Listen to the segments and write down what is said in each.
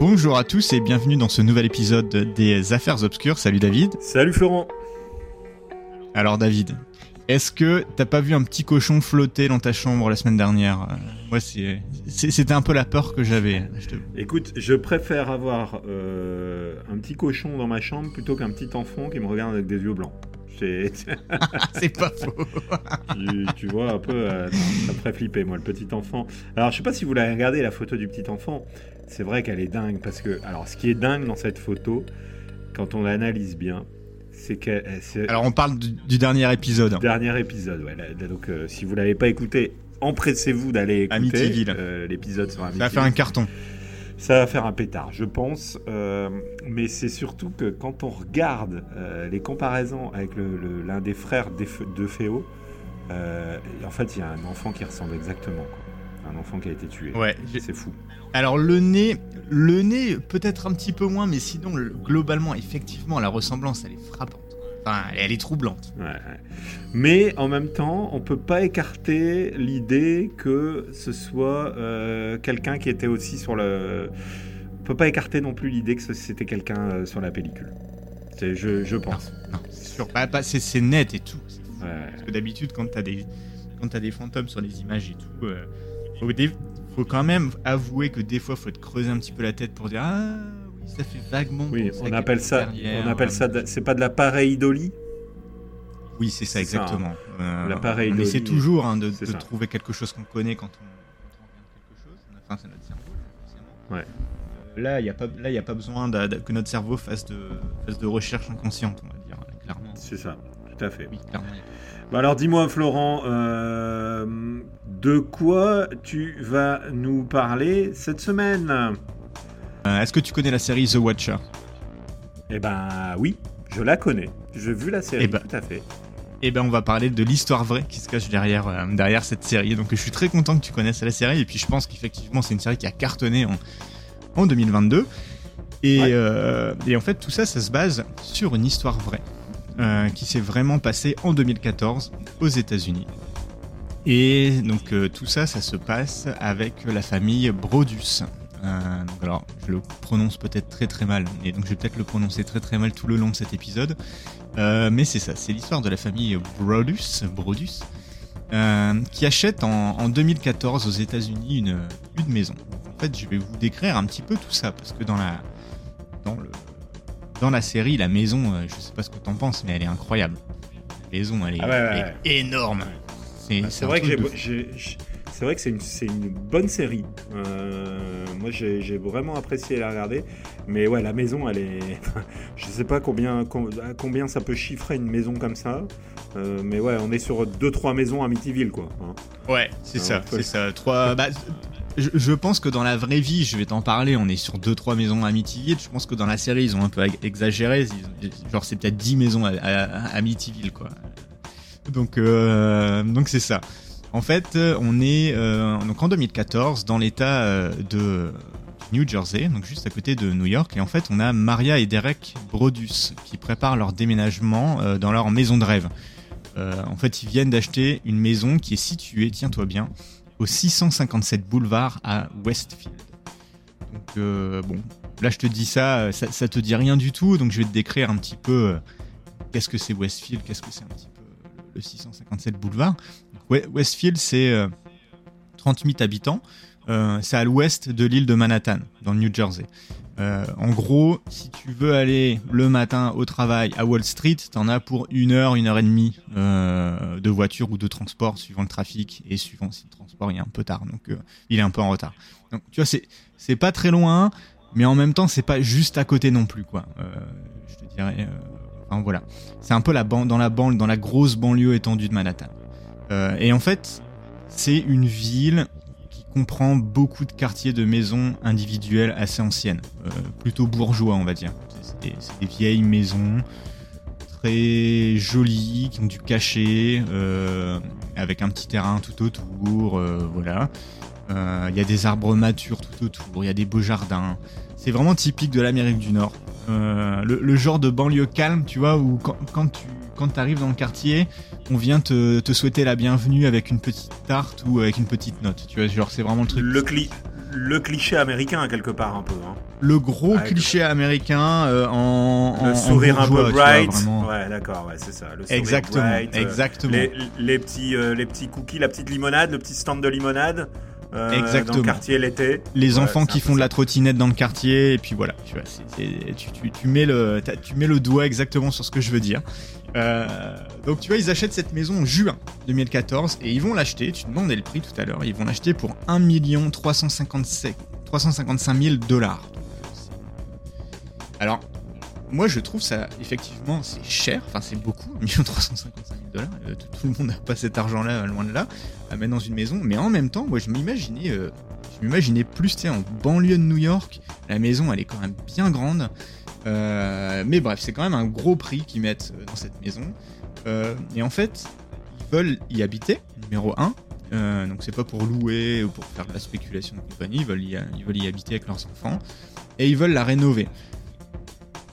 Bonjour à tous et bienvenue dans ce nouvel épisode des Affaires Obscures. Salut David. Salut Florent. Alors David, est-ce que t'as pas vu un petit cochon flotter dans ta chambre la semaine dernière? Euh, Moi, c'était un peu la peur que j'avais. Écoute, je préfère avoir euh, un petit cochon dans ma chambre plutôt qu'un petit enfant qui me regarde avec des yeux blancs. C'est- C'est pas faux. tu, tu vois un peu, euh, ça me ferait flipper moi, le petit enfant. Alors je sais pas si vous l'avez regardé la photo du petit enfant. C'est vrai qu'elle est dingue parce que, alors ce qui est dingue dans cette photo, quand on l'analyse bien, c'est que Alors on parle du, du dernier épisode. dernier épisode. Ouais, là, donc euh, si vous l'avez pas écouté, empressez-vous d'aller écouter Amityville. euh, l'épisode sur Ça va Amityville. faire un carton. Ça va faire un pétard, je pense. Euh, mais c'est surtout que quand on regarde euh, les comparaisons avec l'un des frères de Féo, en fait, il y a un enfant qui ressemble exactement. quoi. Un enfant qui a été tué. Ouais. C'est fou. Alors le nez, le nez peut-être un petit peu moins, mais sinon le- globalement, effectivement, la ressemblance, elle est frappante. Enfin, elle est troublante. Ouais, ouais. Mais en même temps, on peut pas écarter l'idée que ce soit euh, quelqu'un qui était aussi sur le. On peut pas écarter non plus l'idée que c'était quelqu'un euh, sur la pellicule. Je, je pense. Non, c'est sûr. Bah, bah, c'est c'est net et tout. Ouais. Parce que d'habitude, quand t'as des, quand t'as des fantômes sur les images et tout, euh, faut, des- faut quand même avouer que des fois, faut te creuser un petit peu la tête pour dire ah oui, ça fait vaguement. Oui, on appelle ça, on appelle ça, de- c'est pas de la pareidolie Oui, c'est ça c'est ça, exactement. Euh, La on essaie toujours hein, de, trouver quelque chose qu'on connaît quand on. Enfin, c'est notre cerveau. Ouais. Euh, Là, il n'y a pas, là, il a pas besoin que notre cerveau fasse de, fasse de recherche inconsciente, on va dire clairement. C'est ça, tout à fait. Oui. Bah alors dis-moi Florent, euh, de quoi tu vas nous parler cette semaine? Euh, Est-ce que tu connais la série The Watcher? Eh ben oui, je la connais. J'ai vu la série, Eh ben. tout à fait. Eh ben, on va parler de l'histoire vraie qui se cache derrière, euh, derrière cette série. Donc, je suis très content que tu connaisses la série. Et puis, je pense qu'effectivement, c'est une série qui a cartonné en, en 2022. Et, Ouais. euh, et en fait, tout ça, ça se base sur une histoire vraie euh, qui s'est vraiment passée en 2014 aux États-Unis. Et donc, euh, tout ça, ça se passe avec la famille Brodus. Euh, donc alors, je le prononce peut-être très très mal, et donc je vais peut-être le prononcer très très mal tout le long de cet épisode. Mais c'est ça, c'est l'histoire de la famille Brodus, Brodus qui achète en, en 2014 aux États-Unis une, une maison. En fait, je vais vous décrire un petit peu tout ça parce que dans la dans le dans la série, la maison, euh, je sais pas ce que t'en penses, mais elle est incroyable. La maison, elle est, Ah ouais, ouais, elle ouais. est énorme. C'est Bah, vrai que de c'est vrai que c'est une, bonne série. Euh, moi, j'ai, vraiment apprécié la regarder. Mais ouais, la maison, elle est. je sais pas combien, combien ça peut chiffrer une maison comme ça. Euh, mais ouais, on est sur 2-3 maisons à Amityville, quoi. hein. Ouais, c'est Ah, ça, c'est ça. Trois. bah, je, pense que dans la vraie vie, je vais t'en parler, on est sur deux trois maisons à Amityville. Je pense que dans la série, ils ont un peu exagéré. Genre, c'est peut-être 10 maisons à, à, à quoi. Donc, euh, donc c'est ça. En fait, euh, on est euh, donc en 2014 dans l'État euh, de New Jersey, donc juste à côté de New York, et en fait, on a Maria et Derek Brodus qui préparent leur déménagement euh, dans leur maison de rêve. En fait, ils viennent d'acheter une maison qui est située, tiens-toi bien, au 657 boulevard à Westfield. Donc, euh, bon, là, je te dis ça, ça, ça te dit rien du tout, donc je vais te décrire un petit peu euh, qu'est-ce que c'est Westfield, qu'est-ce que c'est un petit peu le 657 boulevard. Westfield, c'est euh, 30 000 habitants. Euh, c'est à l'ouest de l'île de Manhattan, dans le New Jersey. Euh, en gros, si tu veux aller le matin au travail à Wall Street, t'en as pour une heure, une heure et demie euh, de voiture ou de transport, suivant le trafic et suivant si le transport est un peu tard, donc euh, il est un peu en retard. Donc tu vois, c'est pas très loin, mais en même temps c'est pas juste à côté non plus, quoi. Je te dirais, enfin voilà, c'est un peu la ban- dans la banlieue, dans la grosse banlieue étendue de Manhattan. Et en fait, c'est une ville comprend beaucoup de quartiers de maisons individuelles assez anciennes, euh, plutôt bourgeois on va dire. C'est des, vieilles maisons très jolies, qui ont du cachet, euh, avec un petit terrain tout autour, euh, voilà. Il y a des arbres matures tout autour, il y a des beaux jardins. C'est vraiment typique de l'Amérique du Nord. Euh, le, le genre de banlieue calme, tu vois, où quand, quand tu quand arrives dans le quartier, on vient te, te souhaiter la bienvenue avec une petite tarte ou avec une petite note. Tu vois, genre c'est vraiment le truc. Le, cli- le cliché américain, quelque part, un peu. hein. le gros cliché américain euh, en, le sourire un peu bright. ouais, d'accord, ouais, c'est ça. Le sourire exactement, bright, euh, exactement. Les, petits, les petits cookies, la petite limonade, le petit stand de limonade. Exactement. Dans le quartier l'été. Les enfants qui font de la trottinette dans le quartier, et puis voilà, tu, vois, tu, tu, mets le, tu mets le doigt exactement sur ce que je veux dire. donc tu vois, ils achètent cette maison en juin 2014 et ils vont l'acheter. Tu demandais le prix tout à l'heure. Ils vont l'acheter pour 1 355 000 dollars. Alors, moi je trouve ça, effectivement, c'est cher, enfin c'est beaucoup, 1 355 000 dollars, euh, tout, le monde n'a pas cet argent-là, loin de là, à mettre dans une maison, mais en même temps, moi je m'imaginais, euh, je m'imaginais plus, tu sais, en banlieue de New York, la maison elle est quand même bien grande, euh, mais bref, c'est quand même un gros prix qu'ils mettent dans cette maison, et en fait, ils veulent y habiter, numéro 1, donc c'est pas pour louer ou pour faire de la spéculation de compagnie, ils veulent ils veulent y habiter avec leurs enfants, et ils veulent la rénover.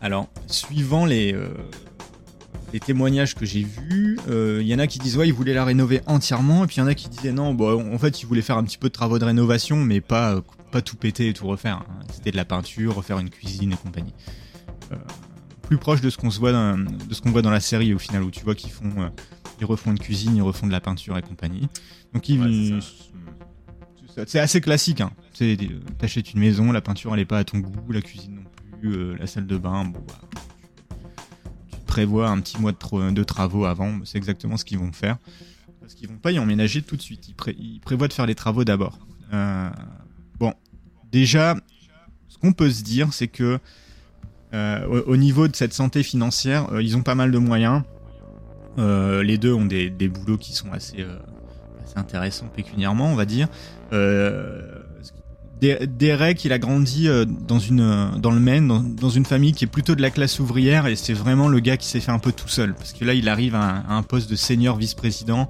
Alors, suivant les, euh, les témoignages que j'ai vus, il euh, y en a qui disent ouais, ils voulaient la rénover entièrement, et puis il y en a qui disaient non, bon, en fait, ils voulaient faire un petit peu de travaux de rénovation, mais pas, euh, pas tout péter et tout refaire. Hein. C'était de la peinture, refaire une cuisine et compagnie. plus proche de ce qu'on se voit dans, de ce qu'on voit dans la série au final, où tu vois qu'ils font, ils refont une cuisine, ils refont de la peinture et compagnie. Donc ils, c'est assez classique. Hein. T'achètes une maison, la peinture elle est pas à ton goût, la cuisine non euh, la salle de bain, bah, tu prévois un petit mois de, travaux avant, c'est exactement ce qu'ils vont faire. Parce qu'ils vont pas y emménager tout de suite, ils, prévoient de faire les travaux d'abord. Euh, bon, déjà, ce qu'on peut se dire, c'est que euh, au, niveau de cette santé financière, ils ont pas mal de moyens. les deux ont des, boulots qui sont assez, assez, intéressants pécuniairement, on va dire. Derek, il a grandi euh, dans une euh, dans le Maine, dans, une famille qui est plutôt de la classe ouvrière, et c'est vraiment le gars qui s'est fait un peu tout seul, parce que là, il arrive à un, poste de senior vice-président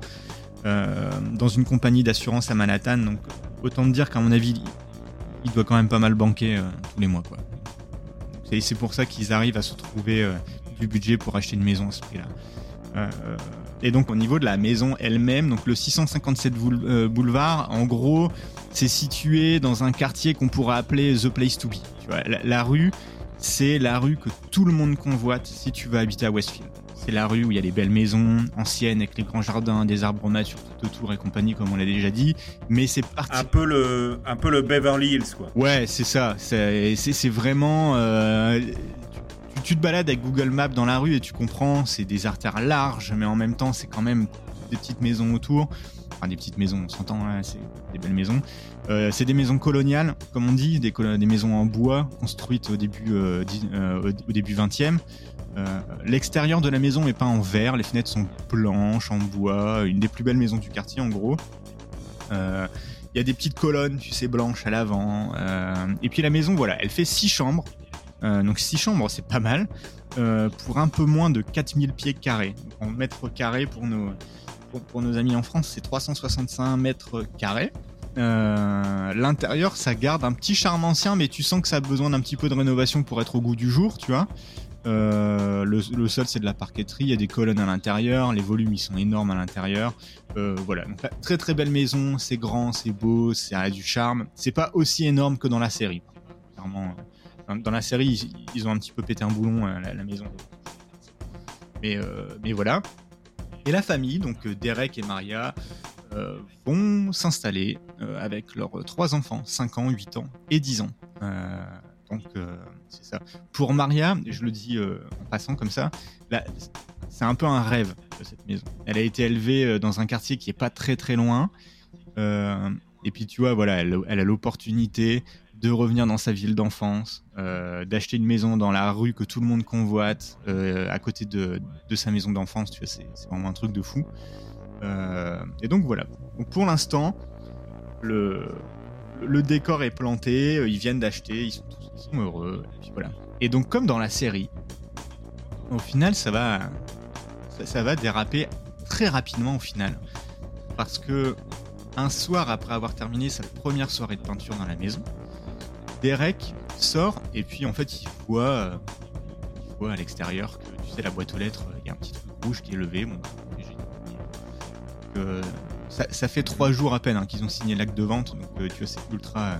euh, dans une compagnie d'assurance à Manhattan. Donc, autant dire qu'à mon avis, il doit quand même pas mal banquer tous les mois, quoi. C'est pour ça qu'ils arrivent à se trouver du budget pour acheter une maison à ce prix-là. et donc au niveau de la maison elle-même, donc le 657 boulevard, en gros, c'est situé dans un quartier qu'on pourrait appeler The Place to Be. Tu vois, la, rue, c'est la rue que tout le monde convoite si tu veux habiter à Westfield. C'est la rue où il y a les belles maisons anciennes avec les grands jardins, des arbres nature tout autour et compagnie, comme on l'a déjà dit. Mais c'est parti. Un peu le, un peu le Beverly Hills, quoi. Ouais, c'est ça. C'est vraiment. Euh, tu, te balades avec Google Maps dans la rue et tu comprends, c'est des artères larges, mais en même temps, c'est quand même des petites maisons autour enfin des petites maisons, on s'entend, hein, c'est des belles maisons. Euh, c'est des maisons coloniales, comme on dit, des, maisons en bois construites au début, euh, euh, au début 20e. L'extérieur de la maison est peint en vert, les fenêtres sont blanches, en bois, une des plus belles maisons du quartier en gros. Il y a des petites colonnes, tu sais, blanches à l'avant. et puis la maison, voilà, elle fait 6 chambres. donc 6 chambres, c'est pas mal. pour un peu moins de 4000 pieds carrés. En mètres carrés pour nos, pour, nos amis en France, c'est 365 mètres carrés. Euh, l'intérieur, ça garde un petit charme ancien, mais tu sens que ça a besoin d'un petit peu de rénovation pour être au goût du jour, tu vois. Euh, le, sol, c'est de la parqueterie, il y a des colonnes à l'intérieur, les volumes, ils sont énormes à l'intérieur. Euh, voilà, donc très très belle maison, c'est grand, c'est beau, ça a du charme. C'est pas aussi énorme que dans la série. Clairement, dans, la série, ils, ont un petit peu pété un boulon, la, la maison. Mais, mais voilà. Et la famille, donc euh, Derek et Maria, euh, vont s'installer euh, avec leurs trois enfants, 5 ans, 8 ans et 10 ans. donc c'est ça. Pour Maria, je le dis en passant comme ça, c'est un peu un rêve cette maison. Elle a été élevée dans un quartier qui est pas très très loin. et puis tu vois, voilà, elle a l'opportunité de revenir dans sa ville d'enfance, euh, d'acheter une maison dans la rue que tout le monde convoite, euh, à côté de, sa maison d'enfance, tu vois, c'est, vraiment un truc de fou. Euh, et donc voilà. pour l'instant, le, décor est planté, ils viennent d'acheter, ils sont, heureux. Et donc comme dans la série, au final, ça va, ça va déraper très rapidement au final, parce que un soir après avoir terminé sa première soirée de peinture dans la maison, Derek sort et puis en fait il voit, euh, il voit à l'extérieur que tu sais la boîte aux lettres, il y a un petit truc rouge qui est levé. Bon, ça, fait trois jours à peine hein, qu'ils ont signé l'acte de vente, donc euh, tu vois c'est ultra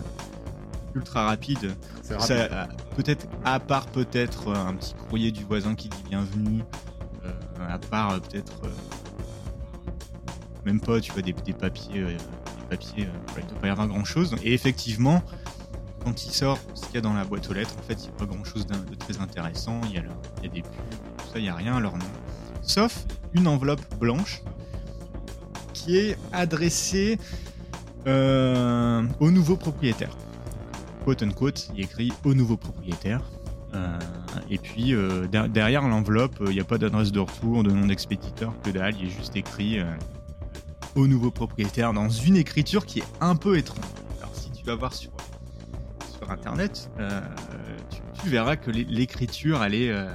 ultra rapide. Ça, euh, peut-être, à part peut-être euh, un petit courrier du voisin qui dit bienvenue, euh, à part euh, peut-être euh, même pas, tu vois, des, des papiers, euh, des papiers, euh, il doit pas y avoir grand chose. Et effectivement, quand il sort, ce qu'il y a dans la boîte aux lettres, en fait, il n'y a pas grand chose de très intéressant. Il y a, des pubs, tout ça, il n'y a rien à leur nom. Sauf une enveloppe blanche qui est adressée euh, au nouveau propriétaire quote unquote, il écrit au nouveau propriétaire. Euh, et puis euh, der- derrière l'enveloppe, il n'y a pas d'adresse de retour, de nom d'expéditeur, que dalle, il est juste écrit au nouveau propriétaire dans une écriture qui est un peu étrange. Alors si tu vas voir sur, sur internet, euh, tu, tu verras que l'é- l'écriture elle est, euh,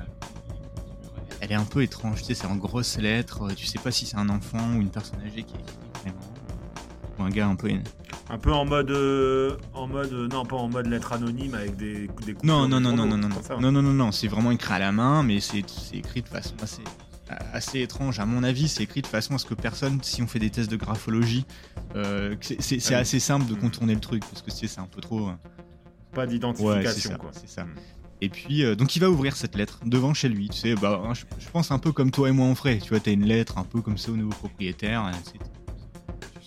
elle est un peu étrange. Tu sais, c'est en grosses lettres, tu sais pas si c'est un enfant ou une personne âgée qui écrit vraiment. Ou un gars un peu Un peu en mode, euh, en mode, euh, non pas en mode lettre anonyme avec des, des Non, de non, non, non, journaux, non, non, comme ça. non, non, non, non, c'est vraiment écrit à la main, mais c'est écrit de façon assez, assez étrange. À mon avis, c'est écrit de façon à ce que personne, si on fait des tests de graphologie, euh, c'est- Ah assez simple de contourner le truc, parce que c'est un peu trop. Pas Ouais, d'identification quoi. c'est ça. Mm. Et puis, euh, donc il va ouvrir cette lettre devant chez lui. Tu sais, bah, hein, je, je pense un peu comme toi et moi on ferait. Tu vois, t'as une lettre un peu comme ça au nouveau propriétaire. Tu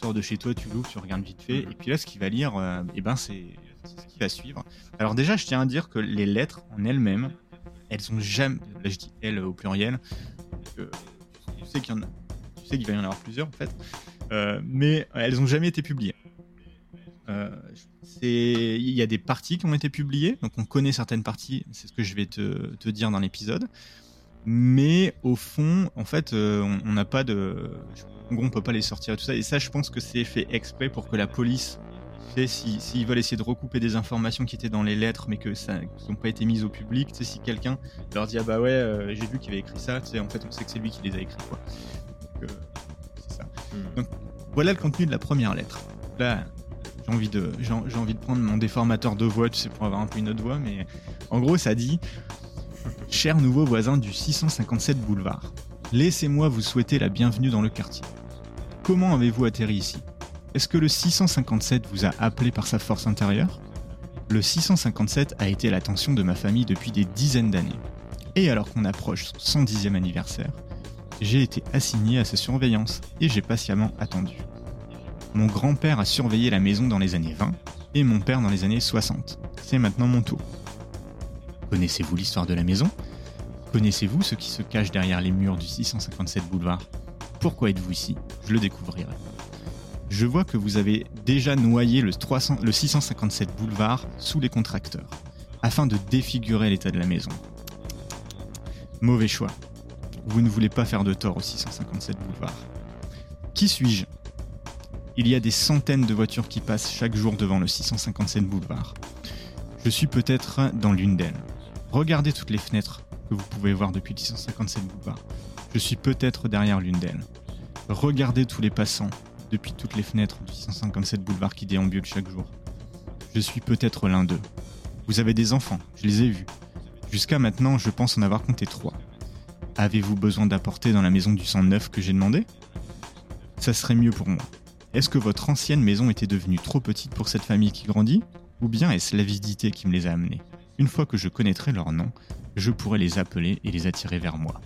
sors de chez toi, tu l'ouvres, tu regardes vite fait. Mhm. Et puis là, ce qu'il va lire, euh, eh ben, c'est ce qui va suivre. Alors déjà, je tiens à dire que les lettres en elles-mêmes, elles sont jamais. Là, je dis elles au pluriel. que tu sais qu'il y en a. Tu sais qu'il va y en avoir plusieurs en fait. Euh, mais elles ont jamais été publiées. Euh, il y a des parties qui ont été publiées, donc on connaît certaines parties, c'est ce que je vais te, te dire dans l'épisode. Mais au fond, en fait, euh, on n'a pas de. En gros, on peut pas les sortir et tout ça. Et ça, je pense que c'est fait exprès pour que la police, sais, si- s'ils veulent essayer de recouper des informations qui étaient dans les lettres, mais que ça n'ont pas été mises au public, tu sais, si quelqu'un leur dit ah bah ouais, euh, j'ai vu qu'il avait écrit ça, tu sais, en fait, on sait que c'est lui qui les a écrits, quoi. Donc, euh, c'est ça. Mm. Donc, Voilà le contenu de la première lettre. Là, j'ai envie de, prendre mon déformateur de voix, tu sais, pour avoir un peu une autre voix, mais en gros, ça dit Cher nouveau voisin du 657 boulevard, laissez-moi vous souhaiter la bienvenue dans le quartier. Comment avez-vous atterri ici? Est-ce que le 657 vous a appelé par sa force intérieure? Le 657 a été l'attention de ma famille depuis des dizaines d'années. Et alors qu'on approche son 110e anniversaire, j'ai été assigné à sa surveillance et j'ai patiemment attendu. Mon grand-père a surveillé la maison dans les années 20 et mon père dans les années 60. C'est maintenant mon tour. Connaissez-vous l'histoire de la maison? Connaissez-vous ce qui se cache derrière les murs du 657 boulevard? Pourquoi êtes-vous ici? Je le découvrirai. Je vois que vous avez déjà noyé le, 300 le 657 boulevard sous les contracteurs, afin de défigurer l'état de la maison. Mauvais choix. Vous ne voulez pas faire de tort au 657 boulevard. Qui suis-je? Il y a des centaines de voitures qui passent chaque jour devant le 657 boulevard. Je suis peut-être dans l'une d'elles. Regardez toutes les fenêtres que vous pouvez voir depuis le 657 boulevard. Je suis peut-être derrière l'une d'elles. Regardez tous les passants depuis toutes les fenêtres du 657 boulevard qui déambulent chaque jour. Je suis peut-être l'un d'eux. Vous avez des enfants, je les ai vus. Jusqu'à maintenant, je pense en avoir compté trois. Avez-vous besoin d'apporter dans la maison du sang neuf que j'ai demandé? Ça serait mieux pour moi. Est-ce que votre ancienne maison était devenue trop petite pour cette famille qui grandit Ou bien est-ce l'avidité qui me les a amenés Une fois que je connaîtrai leur nom, je pourrai les appeler et les attirer vers moi.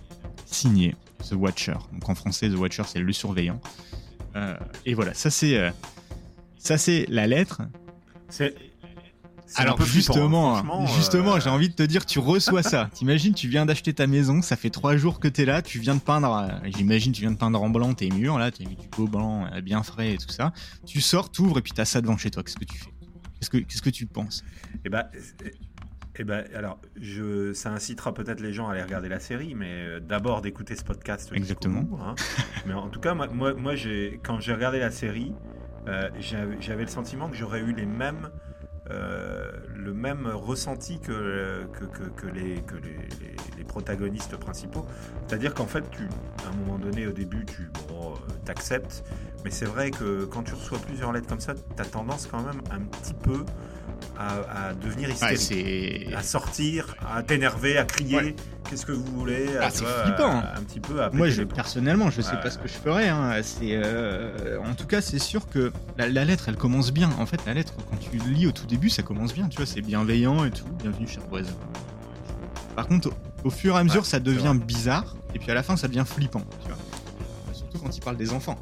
Signé The Watcher. Donc en français, The Watcher, c'est le surveillant. Euh, et voilà, ça c'est euh, ça c'est la lettre. C'est. Alors flippant, justement, hein, justement, euh, j'ai envie de te dire, tu reçois ça. T'imagines, tu viens d'acheter ta maison, ça fait trois jours que t'es là, tu viens de peindre, euh, j'imagine, tu viens de peindre en blanc tes murs, là, t'as mis du beau blanc euh, bien frais et tout ça. Tu sors, t'ouvres et puis t'as ça devant chez toi. Qu'est-ce que tu fais? Qu'est-ce que qu'est-ce que tu penses? Eh ben, eh- eh ben, alors, je, ça incitera peut-être les gens à aller regarder la série, mais d'abord d'écouter ce podcast. Exactement. hein. mais en tout cas, moi, moi, moi, quand j'ai regardé la série, euh, j'avais, j'avais le sentiment que j'aurais eu les mêmes, euh, le même ressenti que, que les, protagonistes principaux. C'est-à-dire qu'en fait, tu, à un moment donné, au début, tu euh, t'acceptes, mais c'est vrai que quand tu reçois plusieurs lettres comme ça, tu as tendance quand même un petit peu à, à devenir hystérique à sortir, à t'énerver, à crier. Ouais. qu'est-ce que vous voulez ah, C'est flippant. Un petit peu. Moi, je, personnellement, je sais pas ce que je ferais. Hein. C'est, en tout cas, c'est sûr que la, lettre, elle commence bien. En fait, la lettre, quand tu lis au tout début, ça commence bien. Tu vois, c'est bienveillant et tout. Bienvenue, cher voisin. Par contre, au, fur et à mesure, ça devient bizarre. Et puis à la fin, ça devient flippant. Tu vois. Surtout quand il parle des enfants.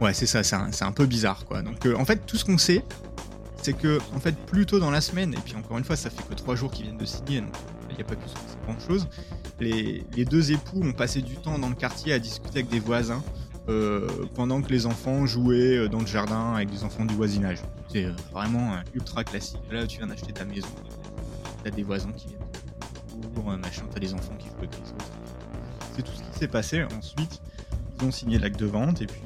Ouais, c'est ça, c'est un, peu bizarre, quoi. Donc, euh, en fait, tout ce qu'on sait, c'est que, en fait, plus tôt dans la semaine, et puis encore une fois, ça fait que trois jours qu'ils viennent de signer, donc il n'y a pas pu se passer grand chose. Les, deux époux ont passé du temps dans le quartier à discuter avec des voisins euh, pendant que les enfants jouaient euh, dans le jardin avec des enfants du voisinage. C'est vraiment ultra classique. Là, tu viens d'acheter ta maison, t'as des voisins qui viennent pour machin, t'as des enfants qui jouent avec les. C'est tout ce qui s'est passé. Ensuite, ils ont signé l'acte de vente et puis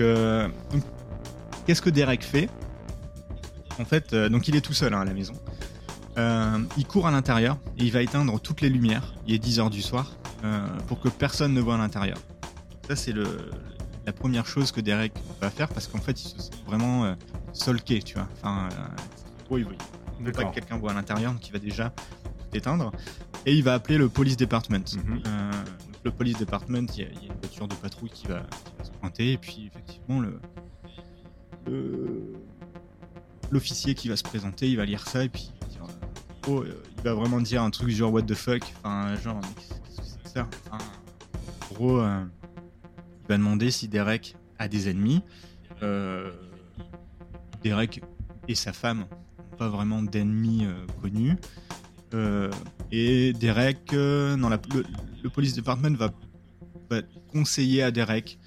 euh, donc, qu'est-ce que Derek fait En fait, euh, donc il est tout seul hein, à la maison. Euh, il court à l'intérieur et il va éteindre toutes les lumières. Il est 10h du soir pour que personne ne voit à l'intérieur. Ça, c'est la première chose que Derek va faire parce qu'en fait, il se sent vraiment solqué, tu vois. Enfin, oui, oui. Il ne veut pas que quelqu'un voit à l'intérieur, donc il va déjà tout éteindre. Et il va appeler le police department. Mhm. Le police department, il y, a une voiture de patrouille qui va et puis effectivement le l'officier qui va se présenter, il va lire ça et puis il va, oh, euh, il va vraiment dire un truc genre what the fuck, enfin genre qu'est-ce que c'est que ça En gros, euh, il va demander si Derek a des ennemis. Euh, Derek et sa femme n'ont pas vraiment d'ennemis connus. et Derek, non, la, le, police department va, va conseiller à Derek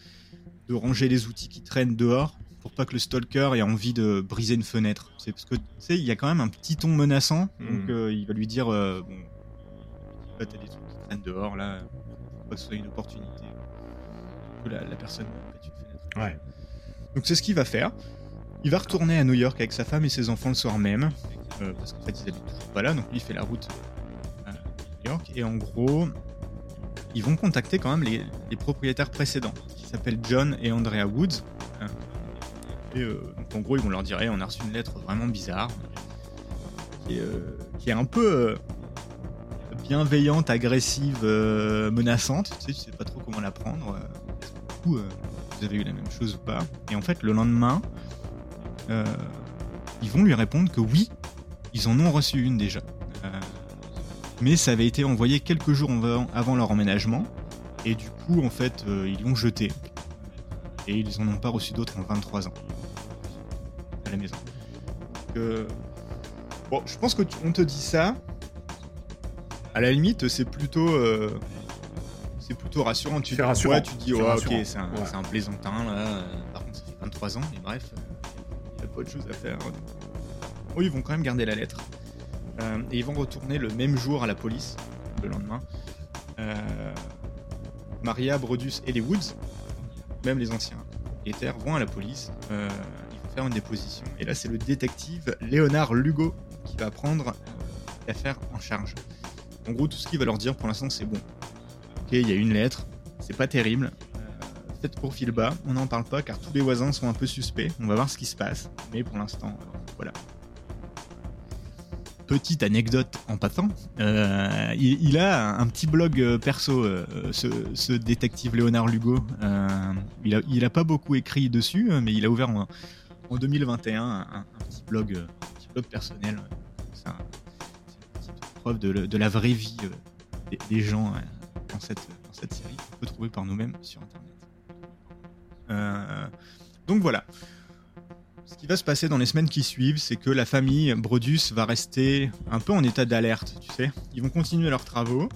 de ranger les outils qui traînent dehors pour pas que le stalker ait envie de briser une fenêtre. C'est parce que tu sais, il y a quand même un petit ton menaçant, hmm. donc euh, il va lui dire euh, bon, là t'as des trucs qui traînent dehors, là, faut pas que ce soit une opportunité que la, personne pète une fenêtre. Ouais. Donc c'est ce qu'il va faire. Il va retourner à New York avec sa femme et ses enfants le soir même, euh, parce qu'en fait ils habitent toujours pas là, donc lui il fait la route à New York, et en gros, ils vont contacter quand même les, propriétaires précédents s'appellent John et Andrea Woods. Hein. Et euh, donc en gros, ils vont leur dire on a reçu une lettre vraiment bizarre, qui est, euh, qui est un peu euh, bienveillante, agressive, menaçante. Tu sais, tu sais pas trop comment la prendre. vous avez eu la même chose ou pas? Et en fait, le lendemain, ils vont lui répondre que oui, ils en ont reçu une déjà. Mais ça avait été envoyé quelques jours avant leur emménagement. Et du coup, en fait, euh, ils l'ont jeté. Et ils en ont pas reçu d'autres en 23 ans. À la maison. Euh, bon, je pense que on te dit ça. À la limite, c'est plutôt. Euh, c'est plutôt rassurant. Tu, rassurant. tu dis, oh, ok, c'est un, plaisantin, là. Par contre, ça fait 23 ans, mais bref, il n'y a pas de choses à faire. Oui, ils vont quand même garder la lettre. Et ils vont retourner le même jour à la police, le lendemain. Maria, Brodus et les Woods, même les anciens propriétaires, vont à la police. Euh, ils vont faire une déposition. Et là, c'est le détective Léonard Lugo qui va prendre l'affaire en charge. En gros, tout ce qu'il va leur dire pour l'instant, c'est bon. Ok, il y a une lettre, c'est pas terrible. Euh, Faites profil bas, on n'en parle pas car tous les voisins sont un peu suspects. On va voir ce qui se passe. Mais pour l'instant, euh, voilà petite anecdote en passant, euh, il, a un petit blog euh, perso, euh, ce, détective Léonard Lugo. il, a, pas beaucoup écrit dessus, mais il a ouvert en, 2021 un, petit blog, personnel. C'est une petite preuve de, la vraie vie des, gens dans cette, dans, cette, série qu'on peut trouver par nous-mêmes sur Internet. donc voilà. Ce qui va se passer dans les semaines qui suivent, c'est que la famille Brodus va rester un peu en état d'alerte, tu sais. Ils vont continuer leurs travaux,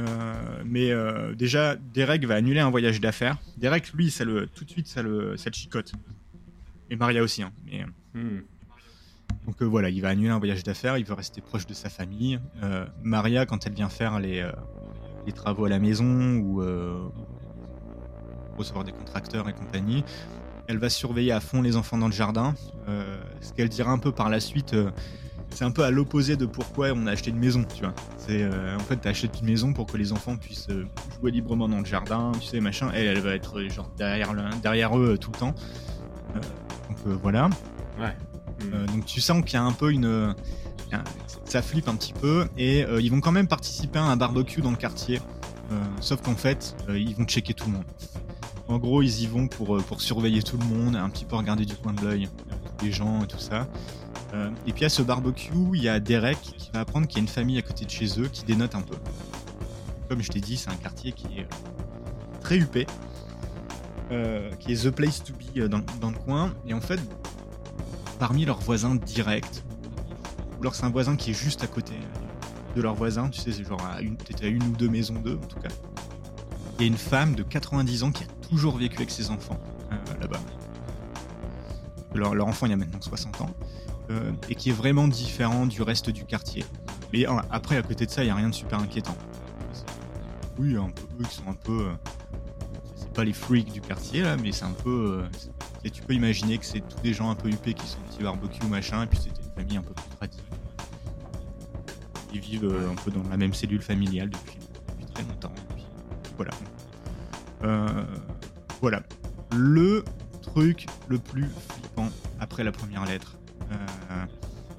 euh, mais euh, déjà, Derek va annuler un voyage d'affaires. Derek, lui, ça le, tout de suite, ça le, ça chicote. Et Maria aussi. Hein, mais, hmm. Donc euh, voilà, il va annuler un voyage d'affaires, il veut rester proche de sa famille. Maria, quand elle vient faire les, les travaux à la maison ou recevoir des contracteurs et compagnie, elle va surveiller à fond les enfants dans le jardin. Euh, ce qu'elle dira un peu par la suite, euh, c'est un peu à l'opposé de pourquoi on a acheté une maison, tu vois. C'est euh, en fait acheté une maison pour que les enfants puissent jouer librement dans le jardin, tu sais machin. Elle, elle va être genre derrière, derrière eux tout le temps. donc voilà. Ouais. Mm. donc tu sens qu'il y a un peu une. Ça flippe un petit peu et ils vont quand même participer à un barbecue dans le quartier. sauf qu'en fait, ils vont checker tout le monde. En gros, ils y vont pour, pour surveiller tout le monde, un petit peu regarder du coin de l'œil les gens et tout ça. et puis à ce barbecue, il y a Derek qui va apprendre qu'il y a une famille à côté de chez eux qui dénote un peu. Comme je t'ai dit, c'est un quartier qui est très huppé, qui est the place to be dans, le coin. Et en fait, parmi leurs voisins directs, ou alors c'est un voisin qui est juste à côté de leurs voisins, tu sais, c'est genre à une ou deux maisons d'eux en tout cas. Il y a une femme de 90 ans qui a toujours vécu avec ses enfants là-bas. Leur, leur, enfant il y a maintenant 60 ans. et qui est vraiment différent du reste du quartier. Mais après, à côté de ça, il n'y a rien de super inquiétant. Oui, un peu, eux qui sont un peu. c'est pas les freaks du quartier là, mais c'est un peu. et tu peux imaginer que c'est tous des gens un peu huppés qui sont petits barbecue machin, et puis c'était une famille un peu plus traditionnelle. Ils vivent un peu dans la même cellule familiale depuis très longtemps. Voilà. Euh, voilà. Le truc le plus flippant après la première lettre. Euh,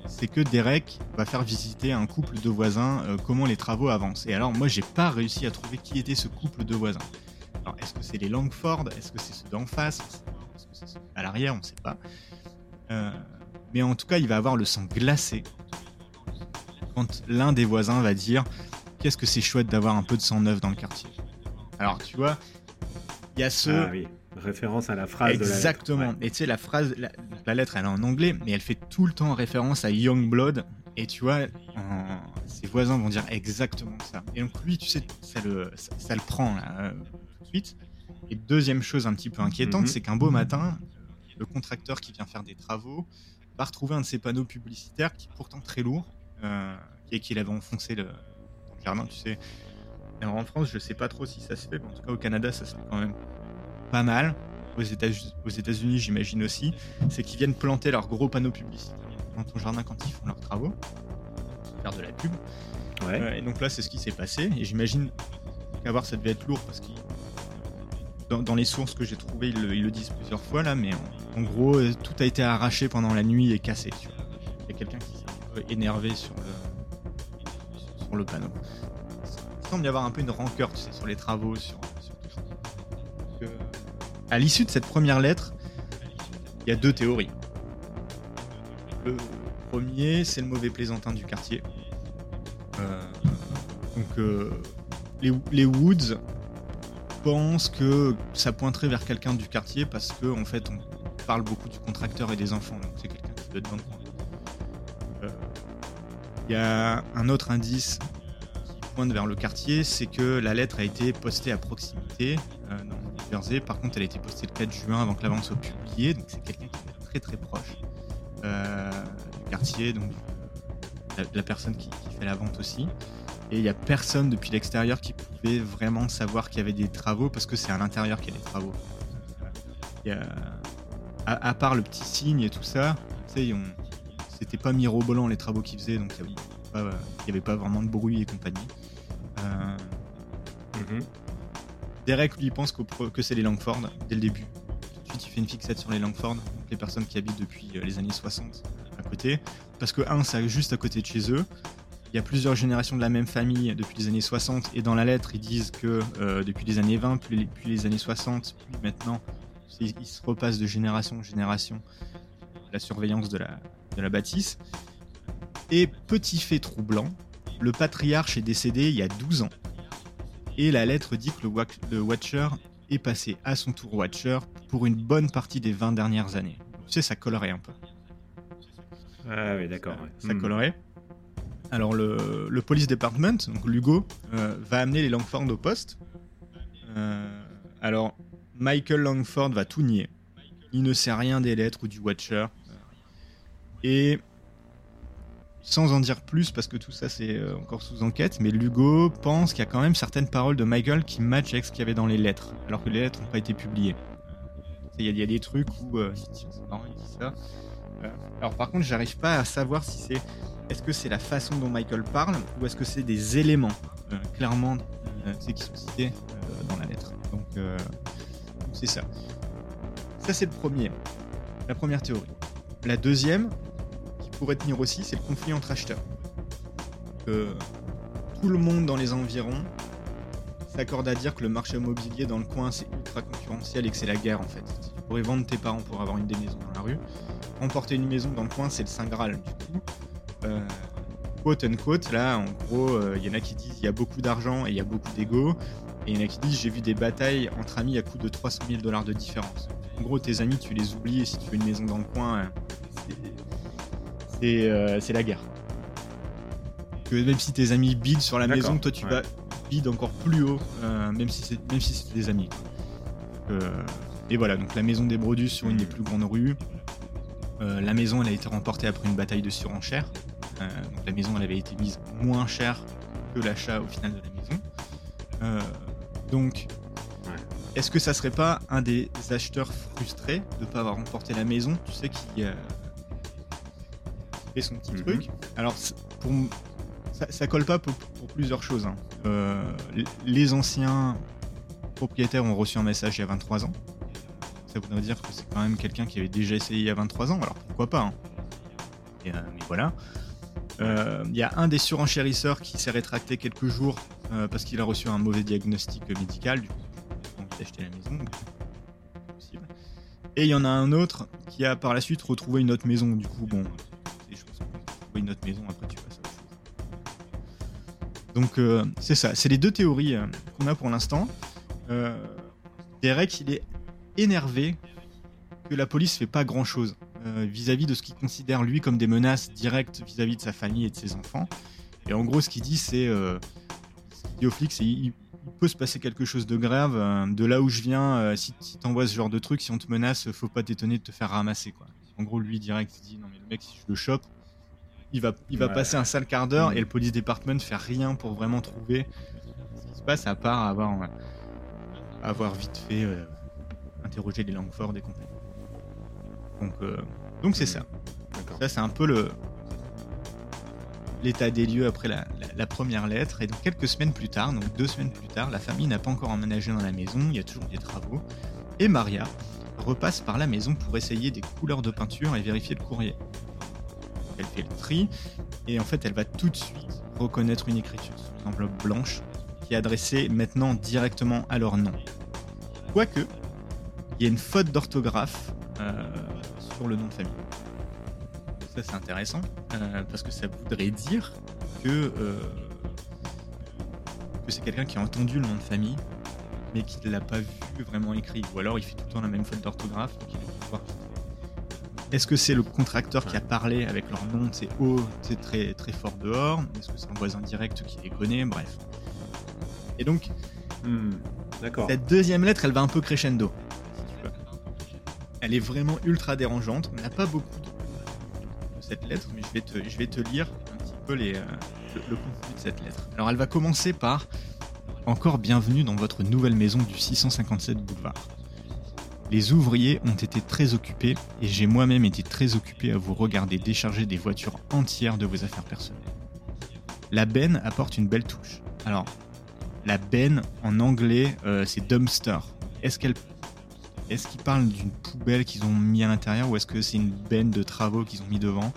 c'est que Derek va faire visiter un couple de voisins euh, comment les travaux avancent. Et alors moi j'ai pas réussi à trouver qui était ce couple de voisins. Alors est-ce que c'est les Langford? Est-ce que c'est ceux d'en face? Est-ce que c'est ceux à l'arrière? On sait pas. Mais en tout cas il va avoir le sang glacé quand l'un des voisins va dire qu'est-ce que c'est chouette d'avoir un peu de sang neuf dans le quartier? Alors tu vois, il y a ce... Ah oui référence à la phrase Exactement. de la lettre. Et tu sais, la phrase, la, lettre, elle est en anglais, mais elle fait tout le temps référence à Youngblood. Et tu vois, ses voisins vont dire exactement ça. Et donc lui, tu sais, ça le, ça, le prend là, tout de suite. Et deuxième chose un petit peu inquiétante, Mhm. c'est qu'un beau matin, le contracteur qui vient faire des travaux va retrouver un de ses panneaux publicitaires qui est pourtant très lourd euh, et qu'il avait enfoncé le, dans le jardin, tu sais. Alors en France, je sais pas trop si ça se fait, mais en tout cas au Canada, ça se fait quand même pas mal. Aux États- aux États-Unis, j'imagine aussi. C'est qu'ils viennent planter leurs gros panneaux publicitaires dans ton jardin quand ils font leurs travaux. Faire de la pub. Ouais. Euh, et donc là, c'est ce qui s'est passé. Et j'imagine qu'avoir ça devait être lourd parce que dans, dans les sources que j'ai trouvées, ils, le- ils le disent plusieurs fois là, mais en, en gros, euh, tout a été arraché pendant la nuit et cassé. Il y a quelqu'un qui s'est un peu énervé sur le, sur le panneau. Il semble y avoir un peu une rancœur, sur les travaux, sur, tout ça. À l'issue de cette première lettre, il y a deux théories. Le premier, c'est le mauvais plaisantin du quartier. Euh, donc, euh, les, Woods pensent que ça pointerait vers quelqu'un du quartier parce que en fait, on parle beaucoup du contracteur et des enfants. Donc, c'est quelqu'un qui doit. Euh, Il y a un autre indice pointe vers le quartier, c'est que la lettre a été postée à proximité euh, dans le New Jersey. Par contre, elle a été postée le 4 juin avant que la vente soit publiée. Donc, c'est quelqu'un qui est très très proche euh, du quartier, donc la, la personne qui, fait la vente aussi. Et il n'y a personne depuis l'extérieur qui pouvait vraiment savoir qu'il y avait des travaux parce que c'est à l'intérieur qu'il y a des travaux. À, part le petit signe et tout ça, c'était pas mirobolant les travaux qu'ils faisaient, donc il n'y avait pas vraiment de bruit et compagnie. Mhm. Derek lui pense que c'est les Langford dès le début. Tout de suite, il fait une fixette sur les Langford, donc les personnes qui habitent depuis euh, les années 60 à côté. Parce que, un, c'est juste à côté de chez eux. Il y a plusieurs générations de la même famille depuis les années 60, et dans la lettre, ils disent que euh, depuis les années 20, puis les, années 60, puis maintenant, ils se repassent de génération en génération la surveillance de la, de la bâtisse. Et petit fait troublant, le patriarche est décédé il y a 12 ans. Et la lettre dit que le, Wa- le Watcher est passé à son tour Watcher pour une bonne partie des 20 dernières années. Tu sais, ça collerait un peu. Ah oui, d'accord. ouais. Ça Mhm. collerait. Alors, le, le Police Department, donc l'Hugo, euh, va amener les Langford au poste. Euh, alors, Michael Langford va tout nier. Il ne sait rien des lettres ou du Watcher. Et sans en dire plus, parce que tout ça c'est euh, encore sous enquête, mais Lugo pense qu'il y a quand même certaines paroles de Michael qui matchent avec ce qu'il y avait dans les lettres, alors que les lettres n'ont pas été publiées. Il y, a- des trucs où euh, c'est marrant, il dit ça. Euh, alors par contre, j'arrive pas à savoir si c'est est-ce que c'est la façon dont Michael parle ou est-ce que c'est des éléments clairement sais, qui sont cités dans la lettre. Donc c'est ça. Ça c'est le premier, la première théorie. La deuxième, pourrait tenir aussi, c'est le conflit entre acheteurs. tout le monde dans les environs s'accorde à dire que le marché immobilier dans le coin c'est ultra concurrentiel et que c'est la guerre en fait. Tu pourrais vendre tes parents pour avoir une des maisons dans la rue. Remporter une maison dans le coin c'est le Saint Graal du coup. Euh, quote là en gros, il y en a qui disent il y a beaucoup d'argent et il y a beaucoup d'ego. Et il y en a qui disent j'ai vu des batailles entre amis à coût de 300 000 dollars de différence. En gros, tes amis, tu les oublies et si tu veux une maison dans le coin, euh, c'est la guerre. Que même si tes amis bident sur la maison, toi tu vas bid encore plus haut, euh, même si c'est même si c'est des amis. Euh, et voilà, donc la maison des Brodus sur une des plus grandes rues. la maison, elle a été remportée après une bataille de surenchère. donc la maison, elle avait été mise moins chère que l'achat au final de la maison. donc est-ce que ça serait pas un des acheteurs frustrés de ne pas avoir remporté la maison, tu sais, qui, euh, fait son petit mhm. truc Alors, pour, ça, colle pas pour, plusieurs choses. Hein. Euh, les anciens propriétaires ont reçu un message il y a 23 ans. Ça voudrait dire que c'est quand même quelqu'un qui avait déjà essayé il y a 23 ans, alors pourquoi pas hein. euh, Mais voilà. Il y a un des surenchérisseurs qui s'est rétracté quelques jours parce qu'il a reçu un mauvais diagnostic médical. Du coup, d'acheter la maison. Et il y en a un autre qui a par la suite retrouvé une autre maison. Du coup, bon. Une autre maison, après tu passes. Donc, euh, c'est ça. C'est les deux théories euh, qu'on a pour l'instant. Euh, Derek, il est énervé que la police fait pas grand chose vis-à-vis de ce qu'il considère lui comme des menaces directes vis-à-vis de sa famille et de ses enfants. Et en gros, ce qu'il dit, c'est. dit aux flics, c'est il peut se passer quelque chose de grave. De là où je viens, si, t'envoies ce genre de truc, si on te menace, faut pas t'étonner de te faire ramasser. Quoi. En gros, lui, direct, il dit Non, mais le mec, si je le chope, il va, il va passer un sale quart d'heure mm. et le police department ne fait rien pour vraiment trouver ce qui se passe à part avoir, avoir vite fait euh, interroger les langues fortes et compagnie. Donc, donc c'est mm. ça. Ça, c'est un peu le, l'état des lieux après la, première lettre. Et donc quelques semaines plus tard, donc deux semaines plus tard, la famille n'a pas encore emménagé dans la maison, il y a toujours des travaux. Et Maria repasse par la maison pour essayer des couleurs de peinture et vérifier le courrier. Elle fait le tri et en fait elle va tout de suite reconnaître une écriture sur une enveloppe blanche qui est adressée maintenant directement à leur nom. Quoique, il y a une faute d'orthographe euh, sur le nom de famille c'est intéressant, euh, parce que ça voudrait dire que, euh, que c'est quelqu'un qui a entendu le nom de famille, mais qui ne l'a pas vu vraiment écrit. Ou alors il fait tout le temps la même faute d'orthographe, Est-ce que c'est le contracteur qui a parlé avec leur nom, c'est haut, c'est très, très fort dehors? Est-ce que c'est un voisin direct qui les connaît Bref. Et donc, hmm, cette deuxième lettre, elle va un peu crescendo. Elle est vraiment ultra dérangeante. On n'a pas beaucoup de cette lettre, mais je vais te, je vais te lire un petit peu les, euh, le, contenu de cette lettre. Alors elle va commencer par Encore bienvenue dans votre nouvelle maison du 657 boulevard. Les ouvriers ont été très occupés et j'ai moi-même été très occupé à vous regarder décharger des voitures entières de vos affaires personnelles. La benne apporte une belle touche. Alors, la benne en anglais, euh, c'est dumpster. Est-ce qu'elle est-ce qu'ils parlent d'une poubelle qu'ils ont mis à l'intérieur ou est-ce que c'est une benne de travaux qu'ils ont mis devant?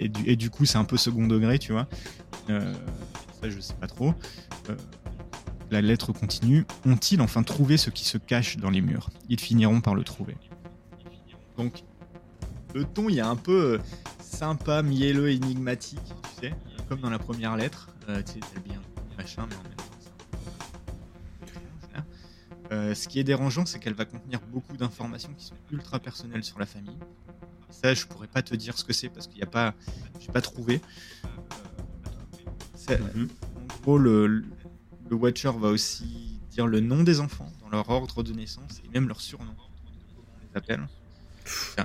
Et du, coup, c'est un peu second degré, tu vois. Euh, ça, je sais pas trop. Euh, la lettre continue. Ont-ils enfin trouvé ce qui se cache dans les murs? Ils finiront par le trouver. Donc, le ton, il est un peu euh, sympa, mielleux, énigmatique, tu sais, comme dans la première lettre. tu sais, c'est bien machin, mais en même euh, ce qui est dérangeant, c'est qu'elle va contenir beaucoup d'informations qui sont ultra personnelles sur la famille. Ça, je pourrais pas te dire ce que c'est parce qu'il n'y a pas, j'ai pas trouvé. Euh, mhm. En gros, le, Watcher va aussi dire le nom des enfants dans leur ordre de naissance et même leur surnom. On les appelle. C'est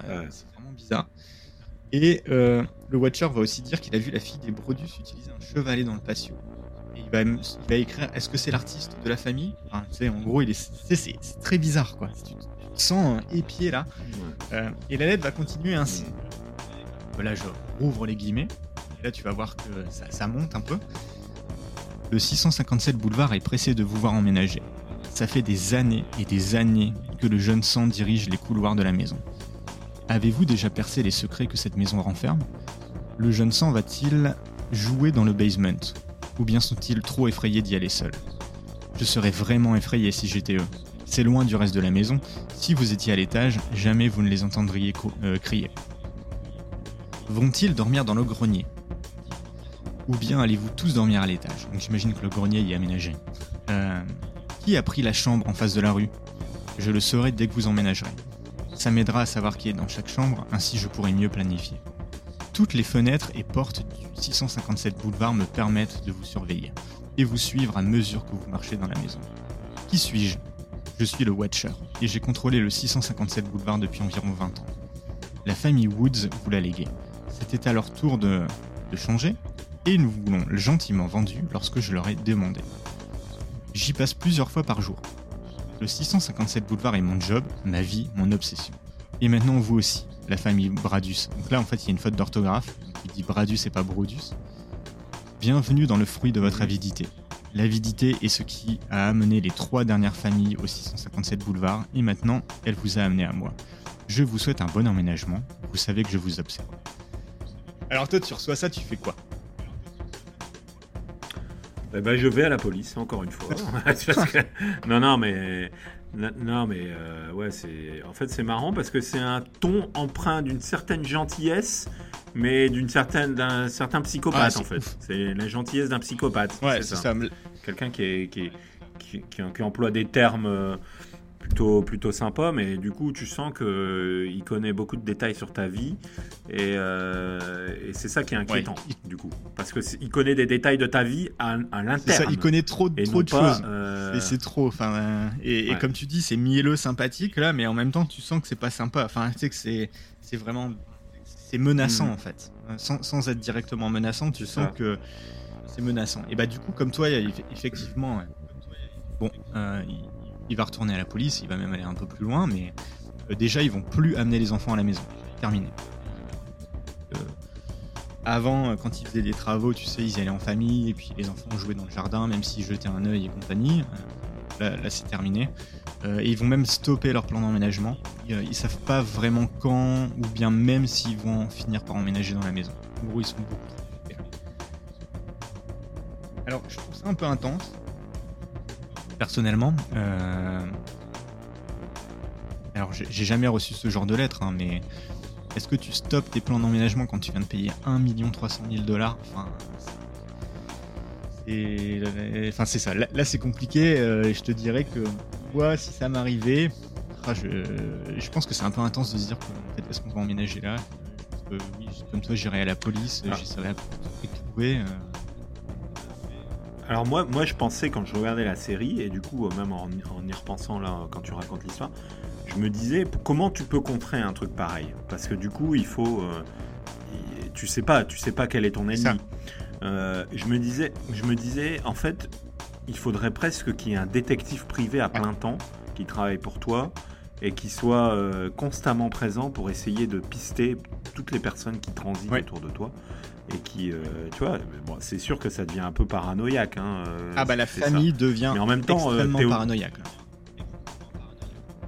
vraiment bizarre. Et euh, le Watcher va aussi dire qu'il a vu la fille des Brodus utiliser un chevalet dans le patio il va, écrire est-ce que c'est l'artiste de la famille? Enfin, En gros, il est, c'est, très bizarre, quoi. Tu, te sens épié là. Euh, et la lettre va continuer ainsi. Là, je rouvre les guillemets. Et là, tu vas voir que ça, monte un peu. Le 657 boulevard est pressé de vous voir emménager. Ça fait des années et des années que le jeune sang dirige les couloirs de la maison. Avez-vous déjà percé les secrets que cette maison renferme? Le jeune sang va-t-il jouer dans le basement? Ou bien sont-ils trop effrayés d'y aller seuls? Je serais vraiment effrayé si j'étais eux. C'est loin du reste de la maison. Si vous étiez à l'étage, jamais vous ne les entendriez euh, crier. Vont-ils dormir dans le grenier Ou bien allez-vous tous dormir à l'étage Donc j'imagine que le grenier y est aménagé. Euh, qui a pris la chambre en face de la rue? Je le saurai dès que vous emménagerez. Ça m'aidera à savoir qui est dans chaque chambre, ainsi je pourrai mieux planifier. Toutes les fenêtres et portes du 657 boulevard me permettent de vous surveiller et vous suivre à mesure que vous marchez dans la maison. Qui suis-je? Je suis le Watcher et j'ai contrôlé le 657 boulevard depuis environ 20 ans. La famille Woods vous l'a légué. C'était à leur tour de, de changer et nous vous l'ont gentiment vendu lorsque je leur ai demandé. J'y passe plusieurs fois par jour. Le 657 boulevard est mon job, ma vie, mon obsession. Et maintenant vous aussi, la famille Bradus. Donc là en fait il y a une faute d'orthographe, il dit Bradus et pas Brodus. Bienvenue dans le fruit de votre avidité. L'avidité est ce qui a amené les trois dernières familles au 657 boulevard et maintenant elle vous a amené à moi. Je vous souhaite un bon emménagement, vous savez que je vous observe. Alors toi tu reçois ça, tu fais quoi? Eh ben, je vais à la police, encore une fois. Non, non, mais. Non, mais euh, ouais, c'est. En fait, c'est marrant parce que c'est un ton empreint d'une certaine gentillesse, mais d'une certaine d'un certain psychopathe ah, en fait. C'est la gentillesse d'un psychopathe. Ouais, c'est ça. Quelqu'un qui, qui, qui, qui, emploie des termes euh, plutôt, plutôt sympa, mais du coup, tu sens qu'il euh, connaît beaucoup de détails sur ta vie. Et, euh, c'est ça qui est inquiétant, du coup. Parce qu'il connaît des détails de ta vie à, à l'interne. Il connaît trop, trop de choses. Euh, et c'est trop. Enfin, et, comme tu dis, c'est mielleux, sympathique, là, mais en même temps, tu sens que c'est pas sympa. Enfin, tu sais que c'est vraiment. C'est menaçant, mm. en fait. Sans, sans, être directement menaçant, tu sens que c'est menaçant. Et bah, du coup, comme toi, effectivement. Bon, il il va retourner à la police, il va même aller un peu plus loin, mais euh, déjà ils vont plus amener les enfants à la maison. Terminé. Euh, avant, euh, quand ils faisaient des travaux, tu sais, ils y allaient en famille, et puis les enfants jouaient dans le jardin, même s'ils jetaient un œil et compagnie. là, c'est terminé. et ils vont même stopper leur plan d'emménagement. Ils, ils, savent pas vraiment quand, ou bien même s'ils vont finir par emménager dans la maison. En gros, ils sont beaucoup trop Alors, je trouve ça un peu intense personnellement. Euh, alors, j'ai jamais reçu ce genre de lettre, hein, mais est-ce que tu stoppes tes plans d'emménagement quand tu viens de payer 1 300 000 dollars? Enfin, c'est ça. Là, c'est compliqué. Euh, je te dirais que moi, si ça m'arrivait, ah, je, pense que c'est un peu intense de se dire est-ce qu'on va emménager là? Oui, comme toi, j'irai à la police, ah. j'essaierai de trouver. Alors moi, moi, je pensais quand je regardais la série, et du coup, euh, même en, y repensant là, quand tu racontes l'histoire, je me disais comment tu peux contrer un truc pareil? Parce que du coup, il faut, euh, tu sais pas, tu sais pas quel est ton ennemi. Euh, je me disais, je me disais, en fait, il faudrait presque qu'il y ait un détective privé à plein temps qui travaille pour toi et qui soit constamment présent pour essayer de pister toutes les personnes qui transitent autour de toi et qui, euh, tu vois, bon, c'est sûr que ça devient un peu paranoïaque. Hein, euh, ah bah la famille devient Mais en même temps, euh, extrêmement paranoïaque.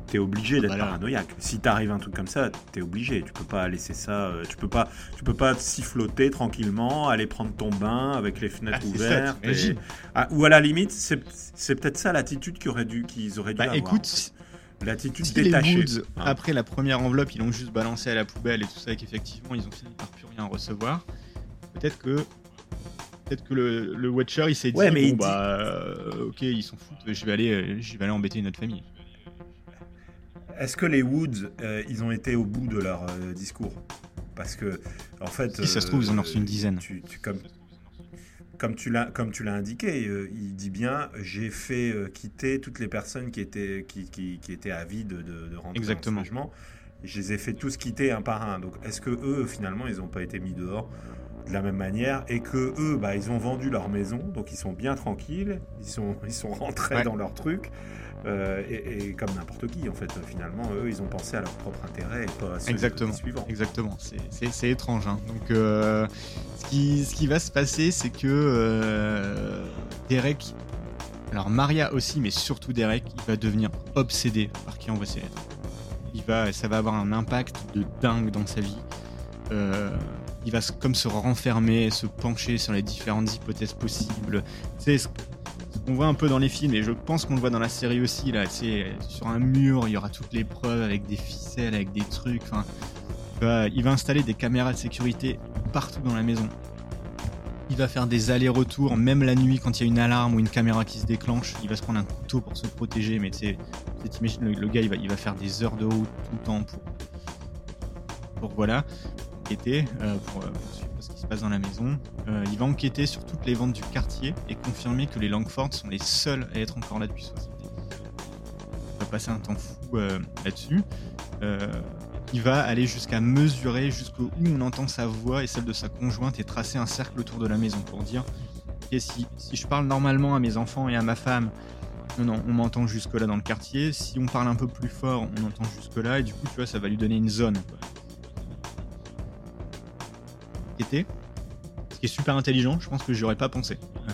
T'es obligé d'être paranoïaque. Si t'arrive un truc comme ça, t'es obligé. Tu peux pas laisser ça. tu peux pas, tu peux pas siffloter tranquillement, aller prendre ton bain avec les fenêtres ah, ouvertes. Ah, ou à la limite, c'est peut-être ça l'attitude qu'ils auraient dû, qu'ils auraient dû bah, avoir. Écoute, l'attitude si détachée. Les hein. après la première enveloppe, ils l'ont juste balancé à la poubelle et tout ça, et qu'effectivement, ils ont fini par plus rien recevoir peut-être que peut-être que le, le, Watcher il s'est dit bon, bah euh, ok ils s'en foutent je vais aller euh, je vais aller embêter notre famille. Est-ce que les Woods euh, ils ont été au bout de leur discours? Parce que en fait si ça se trouve ils en ont reçu une dizaine. comme comme tu l'as comme tu l'as indiqué il dit bien j'ai fait quitter toutes les personnes qui étaient qui, qui, qui étaient avides de, de, rentrer Exactement. dans ce logement je les ai fait tous quitter un par un. Donc est-ce que eux finalement ils n'ont pas été mis dehors? De la même manière et que eux bah, ils ont vendu leur maison donc ils sont bien tranquilles ils sont ils sont rentrés dans leur truc euh, et, comme n'importe qui en fait finalement eux ils ont pensé à leur propre intérêt et pas à ceux exactement. suivants. Exactement. C'est étrange hein. donc euh, ce, qui, ce qui va se passer c'est que euh, Derek alors Maria aussi mais surtout Derek il va devenir obsédé par qui envoie ses lettres il va, ça va avoir un impact de dingue dans sa vie. Euh, il va comme se renfermer, se pencher sur les différentes hypothèses possibles. Sais, ce qu'on voit un peu dans les films, et je pense qu'on le voit dans la série aussi, là, c'est sur un mur, il y aura toutes les preuves avec des ficelles, avec des trucs. Enfin, il va installer des caméras de sécurité partout dans la maison. Il va faire des allers-retours, même la nuit quand il y a une alarme ou une caméra qui se déclenche. Il va se prendre un couteau pour se protéger, mais tu sais, le, le gars, il va, il va faire des heures de route tout le temps pour, pour voilà, enquêter, euh, pour, euh, suivre ce qui se passe dans la maison. Euh, il va enquêter sur toutes les ventes du quartier et confirmer que les Langford sont les seuls à être encore là depuis 60 ans. Il va passer un temps fou là-dessus il va aller jusqu'à mesurer jusqu'où on entend sa voix et celle de sa conjointe et tracer un cercle autour de la maison pour dire si, si je parle normalement à mes enfants et à ma femme, non, non, on m'entend jusque-là dans le quartier. Si on parle un peu plus fort, on entend jusque-là. Et du coup, tu vois, ça va lui donner une zone. Ce qui est super intelligent, je pense que j'aurais pas pensé. Euh,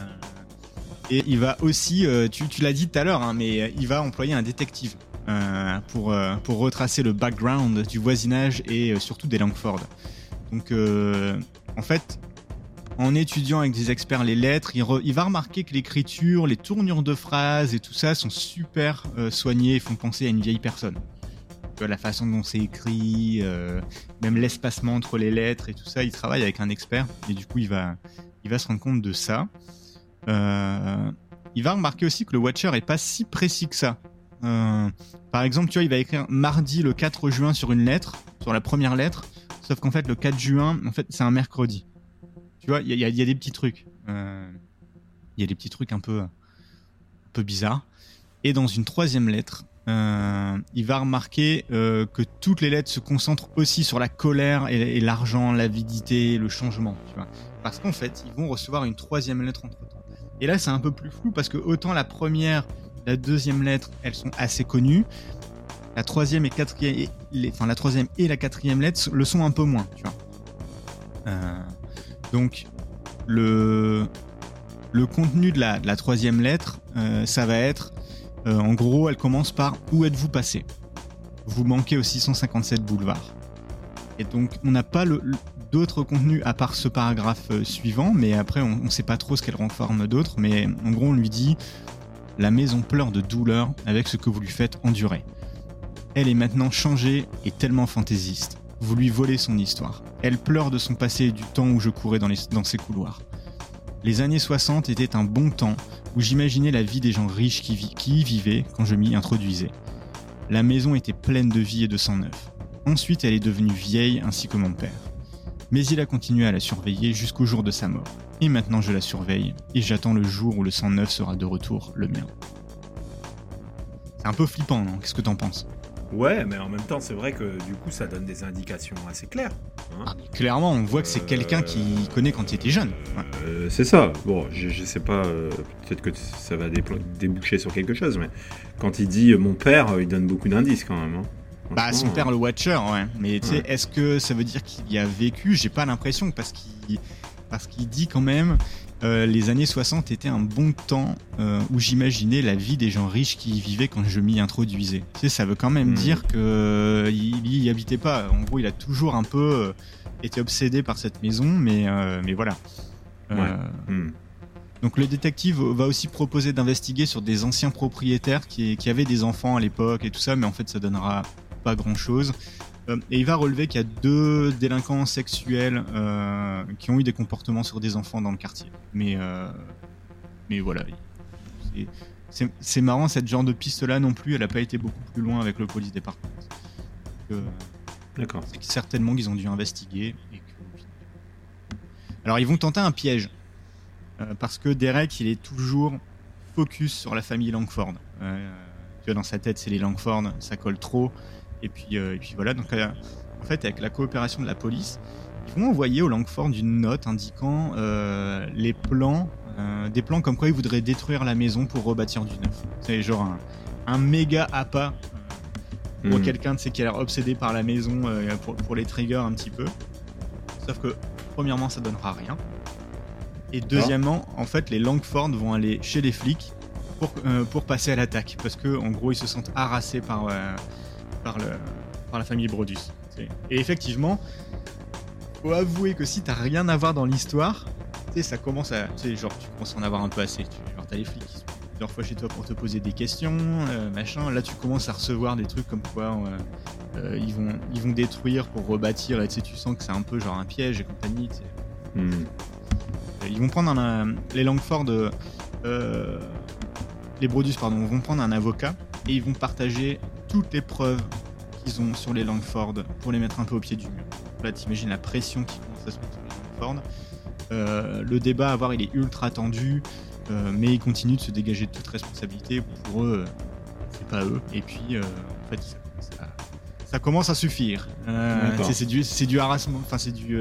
et il va aussi, euh, tu, l'as dit tout à l'heure, hein, mais il va employer un détective. Euh, pour, retracer le background du voisinage et surtout des Langford. Donc en fait, en étudiant avec des experts les lettres, il, va remarquer que l'écriture, les tournures de phrases et tout ça sont super soignés et font penser à une vieille personne. La façon dont c'est écrit, même l'espacement entre les lettres et tout ça, il travaille avec un expert et du coup il va, il va se rendre compte de ça. il va remarquer aussi que le Watcher est pas si précis que ça. Euh, par exemple, tu vois, il va écrire mardi le 4 juin sur une lettre, sur la première lettre, sauf qu'en fait, le 4 juin, c'est un mercredi. Tu vois, il y, a, des petits trucs. Euh, il y a des petits trucs un peu, un peu bizarres. Et dans une troisième lettre, euh, il va remarquer que toutes les lettres se concentrent aussi sur la colère et, l'argent, l'avidité, le changement. Parce qu'en fait, ils vont recevoir une troisième lettre entre temps. Et là, c'est un peu plus flou parce que autant la première, la deuxième lettre, elles sont assez connues. La troisième et quatrième, enfin la troisième et la quatrième lettre le sont un peu moins. Euh, donc le le contenu de la, troisième lettre, euh, ça va être, euh, en gros, elle commence par où êtes-vous passé? Vous manquez au 657 boulevard. Et donc on n'a pas d'autres contenus à part ce paragraphe suivant, mais après on ne sait pas trop ce qu'elle renforme d'autres, mais en gros on lui dit la maison pleure de douleur avec ce que vous lui faites endurer. Elle est maintenant changée et tellement fantaisiste. Vous lui volez son histoire. Elle pleure de son passé et du temps où je courais dans, dans ses couloirs. Les années 60 étaient un bon temps où j'imaginais la vie des gens riches qui, y vivaient quand je m'y introduisais. La maison était pleine de vie et de sang neuf. Ensuite, elle est devenue vieille ainsi que mon père. Mais il a continué à la surveiller jusqu'au jour de sa mort. Et maintenant je la surveille, et j'attends le jour où le 109 sera de retour, le mien. C'est un peu flippant, non? Qu'est-ce que t'en penses? Ouais, mais en même temps, c'est vrai que du coup, ça donne des indications assez claires. Hein. Ah, clairement, on voit que c'est quelqu'un qui euh, connaît quand il était jeune. Euh, c'est ça. Bon, je, je sais pas, euh, peut-être que ça va déboucher sur quelque chose, mais quand il dit mon père, il donne beaucoup d'indices quand même. Hein. Bah, son père, le Watcher, ouais. Mais tu sais, est-ce que ça veut dire qu'il y a vécu? J'ai pas l'impression, parce qu'il parce qu'il dit quand même euh, les années 60 étaient un bon temps euh, où j'imaginais la vie des gens riches qui y vivaient quand je m'y introduisais. Tu sais, ça veut quand même hmm. dire qu'il euh, y habitait pas. En gros, il a toujours un peu été obsédé par cette maison, mais, mais voilà. Hmm. Donc le détective va aussi proposer d'investiguer sur des anciens propriétaires qui, qui avaient des enfants à l'époque et tout ça, mais en fait ça donnera pas grand chose. Euh, et il va relever qu'il y a deux délinquants sexuels euh, qui ont eu des comportements sur des enfants dans le quartier. Mais, euh, mais voilà. C'est marrant, cette genre de piste-là non plus, elle n'a pas été beaucoup plus loin avec le police département. D'accord. C'est certainement qu'ils ont dû investiguer. Alors ils vont tenter un piège. parce que Derek, il est toujours focus sur la famille Langford. tu vois, dans sa tête, c'est les Langford, ça colle trop. Et puis, euh, et puis voilà, donc euh, en fait, avec la coopération de la police, ils vont envoyer au Langford une note indiquant euh, les plans, des plans comme quoi ils voudraient détruire la maison pour rebâtir du neuf. C'est genre un, un méga appât pour hmm. quelqu'un de qui a l'air obsédé par la maison pour, pour, les triggers un petit peu. Sauf que, premièrement, ça donnera rien. Et deuxièmement, en fait, les Langford vont aller chez les flics pour, pour passer à l'attaque. Parce que, en gros, ils se sentent harassés par, par, le, par la famille Brodus. Et effectivement, faut avouer que si t'as rien à voir dans l'histoire, tu sais, ça commence à. Tu sais, genre, tu commences à en avoir un peu assez. Tu, genre, t'as les flics qui sont plusieurs fois chez toi pour te poser des questions, euh, machin. Là, tu commences à recevoir des trucs comme quoi euh, euh, ils, vont, ils vont détruire pour rebâtir, et tu sais, tu sens que c'est un peu genre un piège et compagnie. Hmm. Ils vont prendre un, les Langford, les Brodus, pardon, vont prendre un avocat et ils vont partager toutes les preuves qu'ils ont sur les Langford pour les mettre un peu au pied du mur. Là, t'imagines la pression qui commence à se mettre sur les Langford. Euh, le débat à avoir, il est ultra tendu, euh, mais ils continuent de se dégager de toute responsabilité. Pour eux, euh, c'est pas eux. Et puis, en fait, ça, commence à suffire. C'est du, du harassment, enfin c'est du,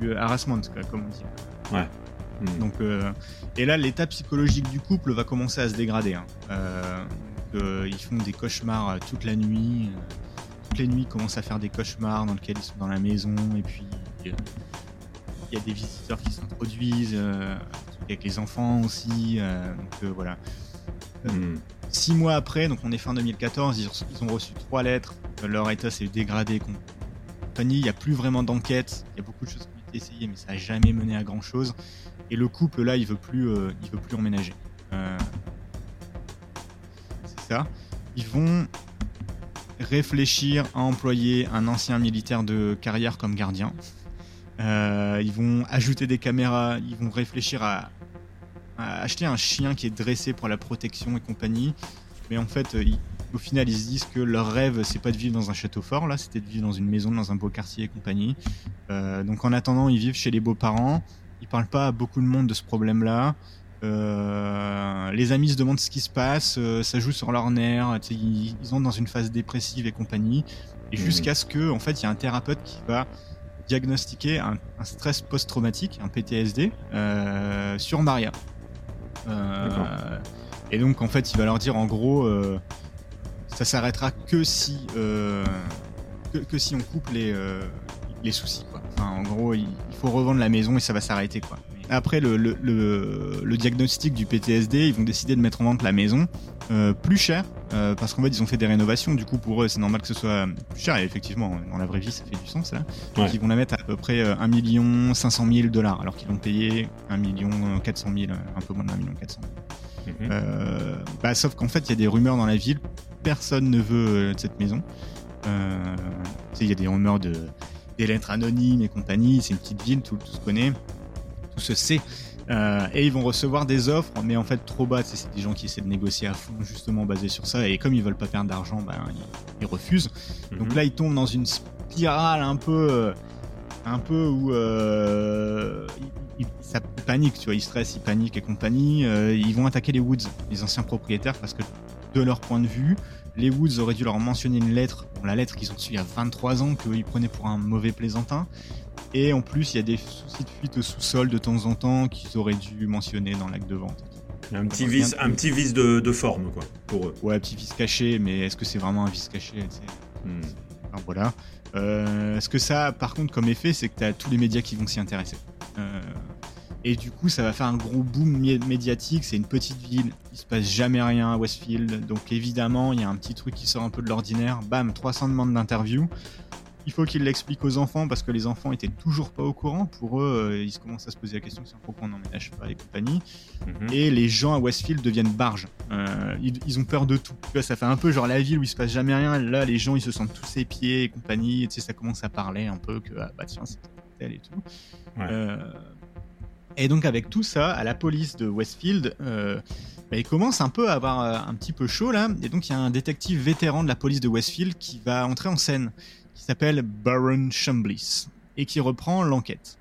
du harassment, quoi, comme on dit. Hmm. Donc, et là, l'état psychologique du couple va commencer à se dégrader. hein. Euh, donc, euh, ils font des cauchemars euh, toute la nuit. euh, toutes les nuits, ils commencent à faire des cauchemars dans lesquels ils sont dans la maison. Et puis, euh, il y a des visiteurs qui s'introduisent, euh, avec les enfants aussi. euh, donc, euh, voilà. Hmm. Six mois après, donc on est fin 2014, ils ont, ils ont reçu trois lettres. Leur état s'est dégradé. Compagnie, il n'y a plus vraiment d'enquête. Il y a beaucoup de choses qui ont été essayées, mais ça n'a jamais mené à grand chose. Et le couple là, il veut plus, il veut plus emménager. Ils vont réfléchir à employer un ancien militaire de carrière comme gardien. Euh, ils vont ajouter des caméras. Ils vont réfléchir à, acheter un chien qui est dressé pour la protection et compagnie. Mais en fait, au final, ils se disent que leur rêve, c'est pas de vivre dans un château fort, là, c'était de vivre dans une maison, dans un beau quartier et compagnie. Euh, donc en attendant, ils vivent chez les beaux-parents. Ils parlent pas à beaucoup de monde de ce problème-là. Euh, les amis se demandent ce qui se passe, euh, ça joue sur leurs nerfs, tu sais, ils, ils entrent dans une phase dépressive et compagnie. Et Mhm. jusqu'à ce que, en fait, il y a un thérapeute qui va diagnostiquer un, un stress post-traumatique, un PTSD, euh, sur Maria. Et donc, en fait, il va leur dire, en gros, ça s'arrêtera que si, que, que si on coupe les, les soucis. Quoi. Enfin, en gros, il, il faut revendre la maison et ça va s'arrêter. quoi. Après le, le, le, le diagnostic du PTSD, ils vont décider de mettre en vente la maison euh, plus cher euh, parce qu'en fait ils ont fait des rénovations. Du coup pour eux c'est normal que ce soit plus cher et effectivement dans la vraie vie ça fait du sens là. Donc ils vont la mettre à peu près euh, 1 million 500 000 dollars alors qu'ils l'ont payé 1 million 400 000, un peu moins de 1 million 400 000. Mhm. Euh, bah, sauf qu'en fait, il y a des rumeurs dans la ville. Personne ne veut euh, de cette maison. Euh, il y a des rumeurs de des lettres anonymes et compagnie. C'est une petite ville, tout, tout se connaît, tout se sait. Euh, et ils vont recevoir des offres, mais en fait trop bas. C'est des gens qui essaient de négocier à fond, justement basé sur ça. Et comme ils veulent pas perdre d'argent, bah, ils, ils refusent. Donc Mhm. là, ils tombent dans une spirale un peu, euh, un peu où euh, ils- ça panique, tu vois, ils stressent, ils paniquent et compagnie. Euh, ils vont attaquer les Woods, les anciens propriétaires, parce que de leur point de vue, les Woods auraient dû leur mentionner une lettre, bon, la lettre qu'ils ont reçue il y a 23 ans, qu'ils prenaient pour un mauvais plaisantin. Et en plus, il y a des soucis de fuite au sous-sol de temps en temps qu'ils auraient dû mentionner dans l'acte de vente. Un petit vice, un petit vice de, de forme, quoi, pour eux. Ouais, petit vice caché, mais est-ce que c'est vraiment un vice caché Hmm. Voilà. Euh, ce que ça a par contre comme effet, c'est que tu as tous les médias qui vont s'y intéresser. Euh, et du coup, ça va faire un gros boom mé- médiatique. C'est une petite ville, il se passe jamais rien à Westfield. Donc évidemment, il y a un petit truc qui sort un peu de l'ordinaire. Bam, 300 demandes d'interview. Il faut qu'il l'explique aux enfants parce que les enfants étaient toujours pas au courant. Pour eux, euh, ils se commencent à se poser la question sur pourquoi on n'emménage pas et compagnie Mhm. et les gens à Westfield deviennent barges. Euh, ils, ils ont peur de tout. Tu vois, ça fait un peu genre la ville où il se passe jamais rien. Là, les gens ils se sentent tous épiés et compagnie. Et, tu sais, ça commence à parler un peu que ah, bah tiens c'est tel et tout. Ouais. Euh, et donc avec tout ça, à la police de Westfield, euh, bah, il commence un peu à avoir euh, un petit peu chaud là. Et donc il y a un détective vétéran de la police de Westfield qui va entrer en scène, qui s'appelle Baron Chambliss et qui reprend l'enquête.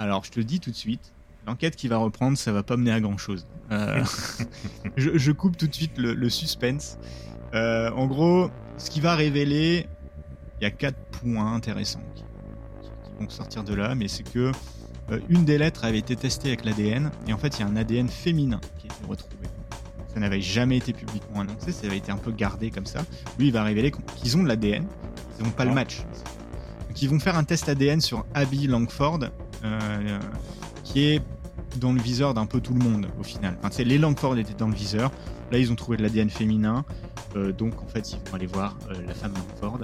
Alors je te le dis tout de suite, l'enquête qu'il va reprendre, ça va pas mener à grand chose. je, je coupe tout de suite le, suspense. Euh, en gros, ce qui va révéler, il y a quatre points intéressants qui, qui- qui vont sortir de là, mais c'est que euh, une des lettres avait été testée avec l'ADN, et en fait, il y a un ADN féminin qui a été retrouvé. Ça n'avait jamais été publiquement annoncé, ça avait été un peu gardé comme ça. Lui, il va révéler qu'ils ont de l'ADN, ils n'ont pas le Ah. match. Donc, ils vont faire un test ADN sur Abby Langford, euh, qui est dans le viseur d'un peu tout le monde au final. Enfin, les Langford étaient dans le viseur. Là, ils ont trouvé de l'ADN féminin, euh, donc en fait, ils vont aller voir euh, la femme Langford.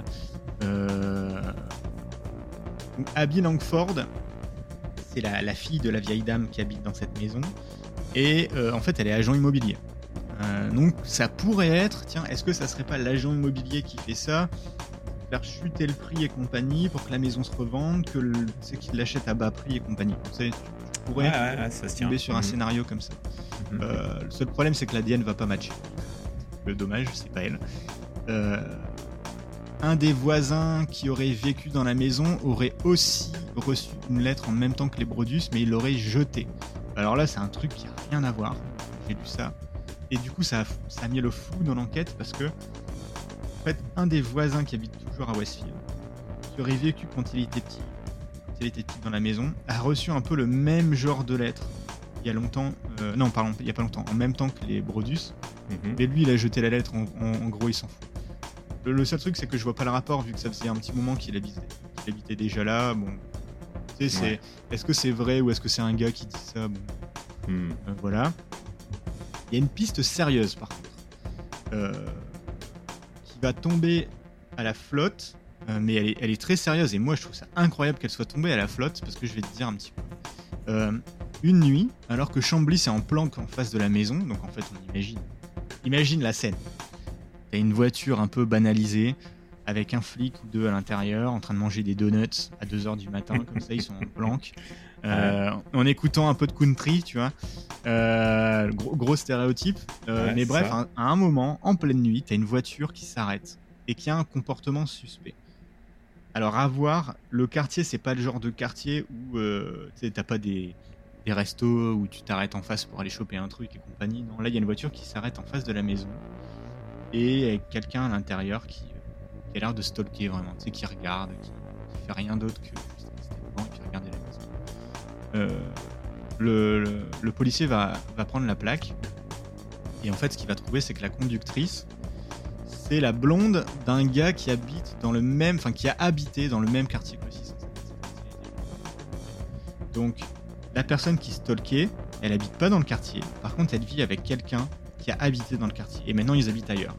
Donc, Abby Langford, c'est la, la fille de la vieille dame qui habite dans cette maison, et en fait, elle est agent immobilier. Donc, ça pourrait être, tiens, est-ce que ça serait pas l'agent immobilier qui fait ça? Faire chuter le prix et compagnie pour que la maison se revende, que le- c'est qu'il l'achète à bas prix et compagnie. Tu, sais, tu pourrais Ouais, ouais, ça tomber sur un Mhm. scénario comme ça. Mhm. Euh, le seul problème, c'est que l'ADN va pas matcher. Le dommage, c'est pas elle. Euh, un des voisins qui aurait vécu dans la maison aurait aussi reçu une lettre en même temps que les Brodus, mais il l'aurait jetée. Alors là, c'est un truc qui a rien à voir. J'ai lu ça. Et du coup, ça a, ça a mis le flou dans l'enquête parce que, fait, un des voisins qui habite toujours à Westfield, qui aurait vécu quand il était petit, quand il était petit dans la maison, a reçu un peu le même genre de lettre il y a longtemps. euh, non, pardon, il y a pas longtemps, en même temps que les Brodus. Mhm. Mais lui, il a jeté la lettre, en, en- en gros, il s'en fout. Le, le seul truc, c'est que je vois pas le rapport, vu que ça faisait un petit moment qu'il habitait, qu'il habitait déjà là. Bon, tu sais, c'est, Ouais. est-ce que c'est vrai ou est-ce que c'est un gars qui dit ça Bon, Mhm. euh, voilà. Il y a une piste sérieuse, par contre, euh, va tomber à la flotte, euh, mais elle est, très sérieuse. Et moi, je trouve ça incroyable qu'elle soit tombée à la flotte, parce que je vais te dire un petit peu. Euh, une nuit, alors que Chambly est en planque en face de la maison, donc en fait, on imagine, imagine la scène. T'as une voiture un peu banalisée, avec un flic ou deux à l'intérieur, en train de manger des donuts à 2h du matin, comme ça, ils sont en planque. Euh, en écoutant un peu de country, tu vois. Euh, gros, gros stéréotype. Euh, Ouais, mais bref, à, à un moment, en pleine nuit, t'as une voiture qui s'arrête et qui a un comportement suspect. Alors, à voir, le quartier, c'est pas le genre de quartier où t'as pas des, des restos où tu t'arrêtes en face pour aller choper un truc et compagnie. Non, là, il y a une voiture qui s'arrête en face de la maison et avec quelqu'un à l'intérieur qui, qui a l'air de stalker vraiment, tu sais, qui regarde, qui, qui fait rien d'autre que juste et puis regarder la maison. Euh, le, le- le policier va, va prendre la plaque et en fait, ce qu'il va trouver, c'est que la conductrice, c'est la blonde d'un gars qui habite dans le même, enfin qui a habité dans le même quartier que le 607. Donc, la personne qui stalkait, elle habite pas dans le quartier. Par contre, elle vit avec quelqu'un qui a habité dans le quartier. Et maintenant, ils habitent ailleurs.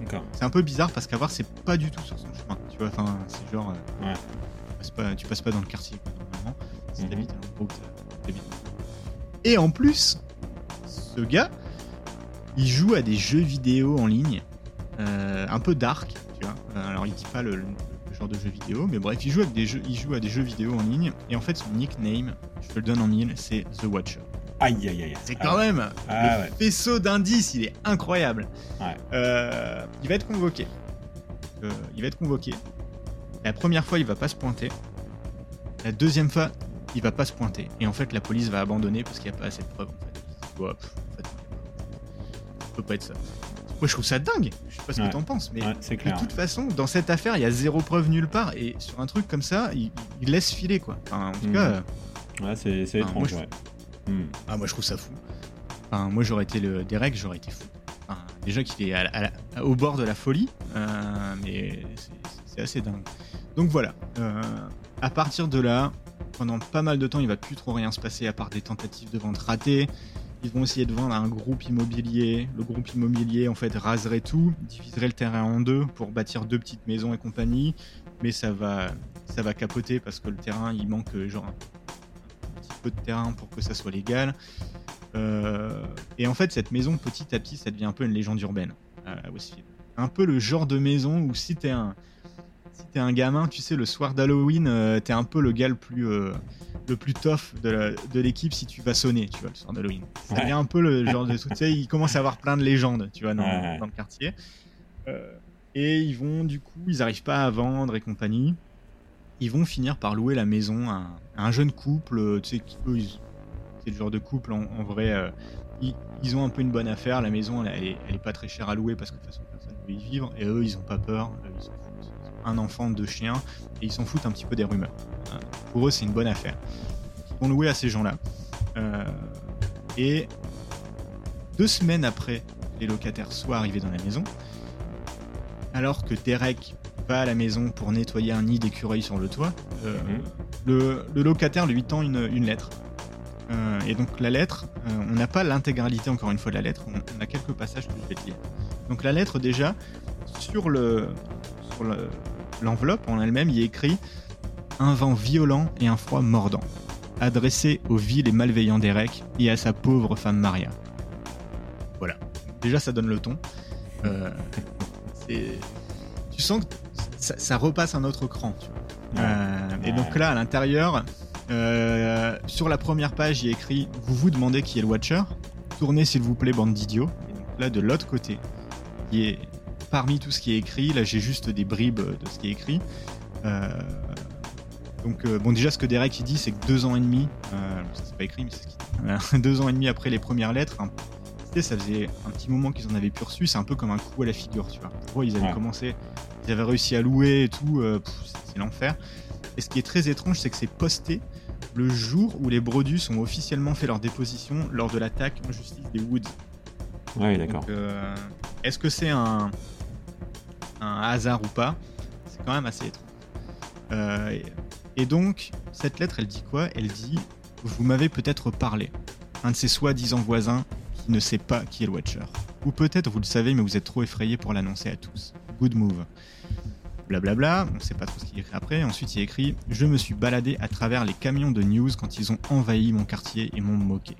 D'accord. C'est un peu bizarre parce qu'à voir, c'est pas du tout sur son chemin. Tu vois, enfin, c'est genre. euh, Ouais. tu, passes pas, tu passes pas dans le quartier, quoi, normalement. Si Mhm. t'habites à t'habites. Et en plus, ce gars, il joue à des jeux vidéo en ligne, euh, un peu dark, tu vois. Euh, Alors, il dit pas le, genre de jeu vidéo, mais bref, il joue, avec des jeux, il joue à des jeux vidéo en ligne. Et en fait, son nickname, je te le donne en mille, c'est The Watcher. Aïe, aïe, aïe. C'est Ah quand ouais. même Ah le ouais. faisceau d'indices, il est incroyable. Ouais. Euh, il va être convoqué. Euh, il va être convoqué. La première fois, il va pas se pointer. La deuxième fois, il va pas se pointer. Et en fait, la police va abandonner parce qu'il n'y a pas assez de preuves. En fait, Ouais, pff, en fait, ça peut pas être ça. Moi, je trouve ça dingue. Je sais pas ce Ouais. que t'en penses, mais Ouais, de toute façon, dans cette affaire, il y a zéro preuve nulle part. Et sur un truc comme ça, il, il laisse filer, quoi. Enfin, en tout Mhm. cas. Ouais, c'est moi, étrange, je-. Hmm. ah, moi je trouve ça fou. Enfin, moi j'aurais été le Derek, j'aurais été fou. Enfin, déjà qu'il est à la- à la- au bord de la folie, euh, mais c'est- c'est assez dingue. Donc voilà. euh, à partir de là, pendant pas mal de temps, il va plus trop rien se passer à part des tentatives de vente ratées. Ils vont essayer de vendre à un groupe immobilier. Le groupe immobilier en fait raserait tout, diviserait le terrain en deux pour bâtir deux petites maisons et compagnie. Mais ça va, ça va capoter parce que le terrain, il manque euh, genre un petit peu de terrain pour que ça soit légal. Euh, et en fait, cette maison, petit à petit, ça devient un peu une légende urbaine Westfield. Un peu le genre de maison où si t'es un, si t'es un gamin, tu sais, le soir d'Halloween, euh, t'es un peu le gars le plus, euh, le plus tough de l'équipe si tu vas sonner, tu vois, le soir d'Halloween. Ouais. devient un peu le genre de truc. Tu sais, il commence à avoir plein de légendes, tu vois, dans, Ouais, ouais. dans le quartier. Euh, et ils vont, du coup, ils arrivent pas à vendre et compagnie. Ils vont finir par louer la maison à, à un jeune couple, euh, tu sais, c'est le genre de couple en, en vrai. ils, ils ont un peu une bonne affaire. La maison, elle, elle est, elle est pas très chère à louer parce que de toute façon, personne ne veut y vivre. Et eux, ils ont pas peur. Ils un enfant, deux chiens. Et ils s'en foutent un petit peu des rumeurs. Euh, pour eux, c'est une bonne affaire. Ils vont louer à ces gens-là. Euh, et deux semaines après les locataires soient arrivés dans la maison, alors que Derek va à la maison pour nettoyer un nid d'écureuil sur le toit, euh, Mhm. le, le locataire lui tend une, une lettre Euh, et donc la lettre, euh, on n'a pas l'intégralité encore une fois de la lettre, on, on a quelques passages que je vais te lire. Donc la lettre déjà, sur le sur le- l'enveloppe en elle-même, il est écrit un vent violent et un froid mordant, adressé au vil et malveillant Derek et à sa pauvre femme Maria. Voilà. Déjà ça donne le ton. Euh, tu sens que ça, ça repasse un autre cran. tu vois. Euh, et donc là, à l'intérieur, euh, sur la première page, il y a écrit Vous vous demandez qui est le Watcher? Tournez s'il vous plaît, bande d'idiots. Là, de l'autre côté, qui est parmi tout ce qui est écrit, là j'ai juste des bribes de ce qui est écrit. Euh, donc, euh, bon, déjà, ce que Derek il dit, c'est que deux ans et demi, euh, ça c'est pas écrit, mais c'est ce qu'il dit. Voilà. deux ans et demi après les premières lettres, hein, ça faisait un petit moment qu'ils en avaient plus reçu, c'est un peu comme un coup à la figure, tu vois. Pour eux, ils avaient Ouais. commencé, ils avaient réussi à louer et tout, euh, c'est- l'enfer. Et ce qui est très étrange, c'est que c'est posté le jour où les Brodus ont officiellement fait leur déposition lors de l'attaque en justice des Woods. Ouais, d'accord. Euh, est-ce que c'est un, un hasard ou pas C'est quand même assez étrange. Euh, et, donc, cette lettre, elle dit quoi? Elle dit Vous m'avez peut-être parlé. Un de ces soi-disant voisins qui ne sait pas qui est le Watcher. Ou peut-être vous le savez, mais vous êtes trop effrayé pour l'annoncer à tous. Good move. Blablabla, on ne sait pas trop ce qu'il écrit après. Ensuite, il écrit Je me suis baladé à travers les camions de news quand ils ont envahi mon quartier et m'ont moqué.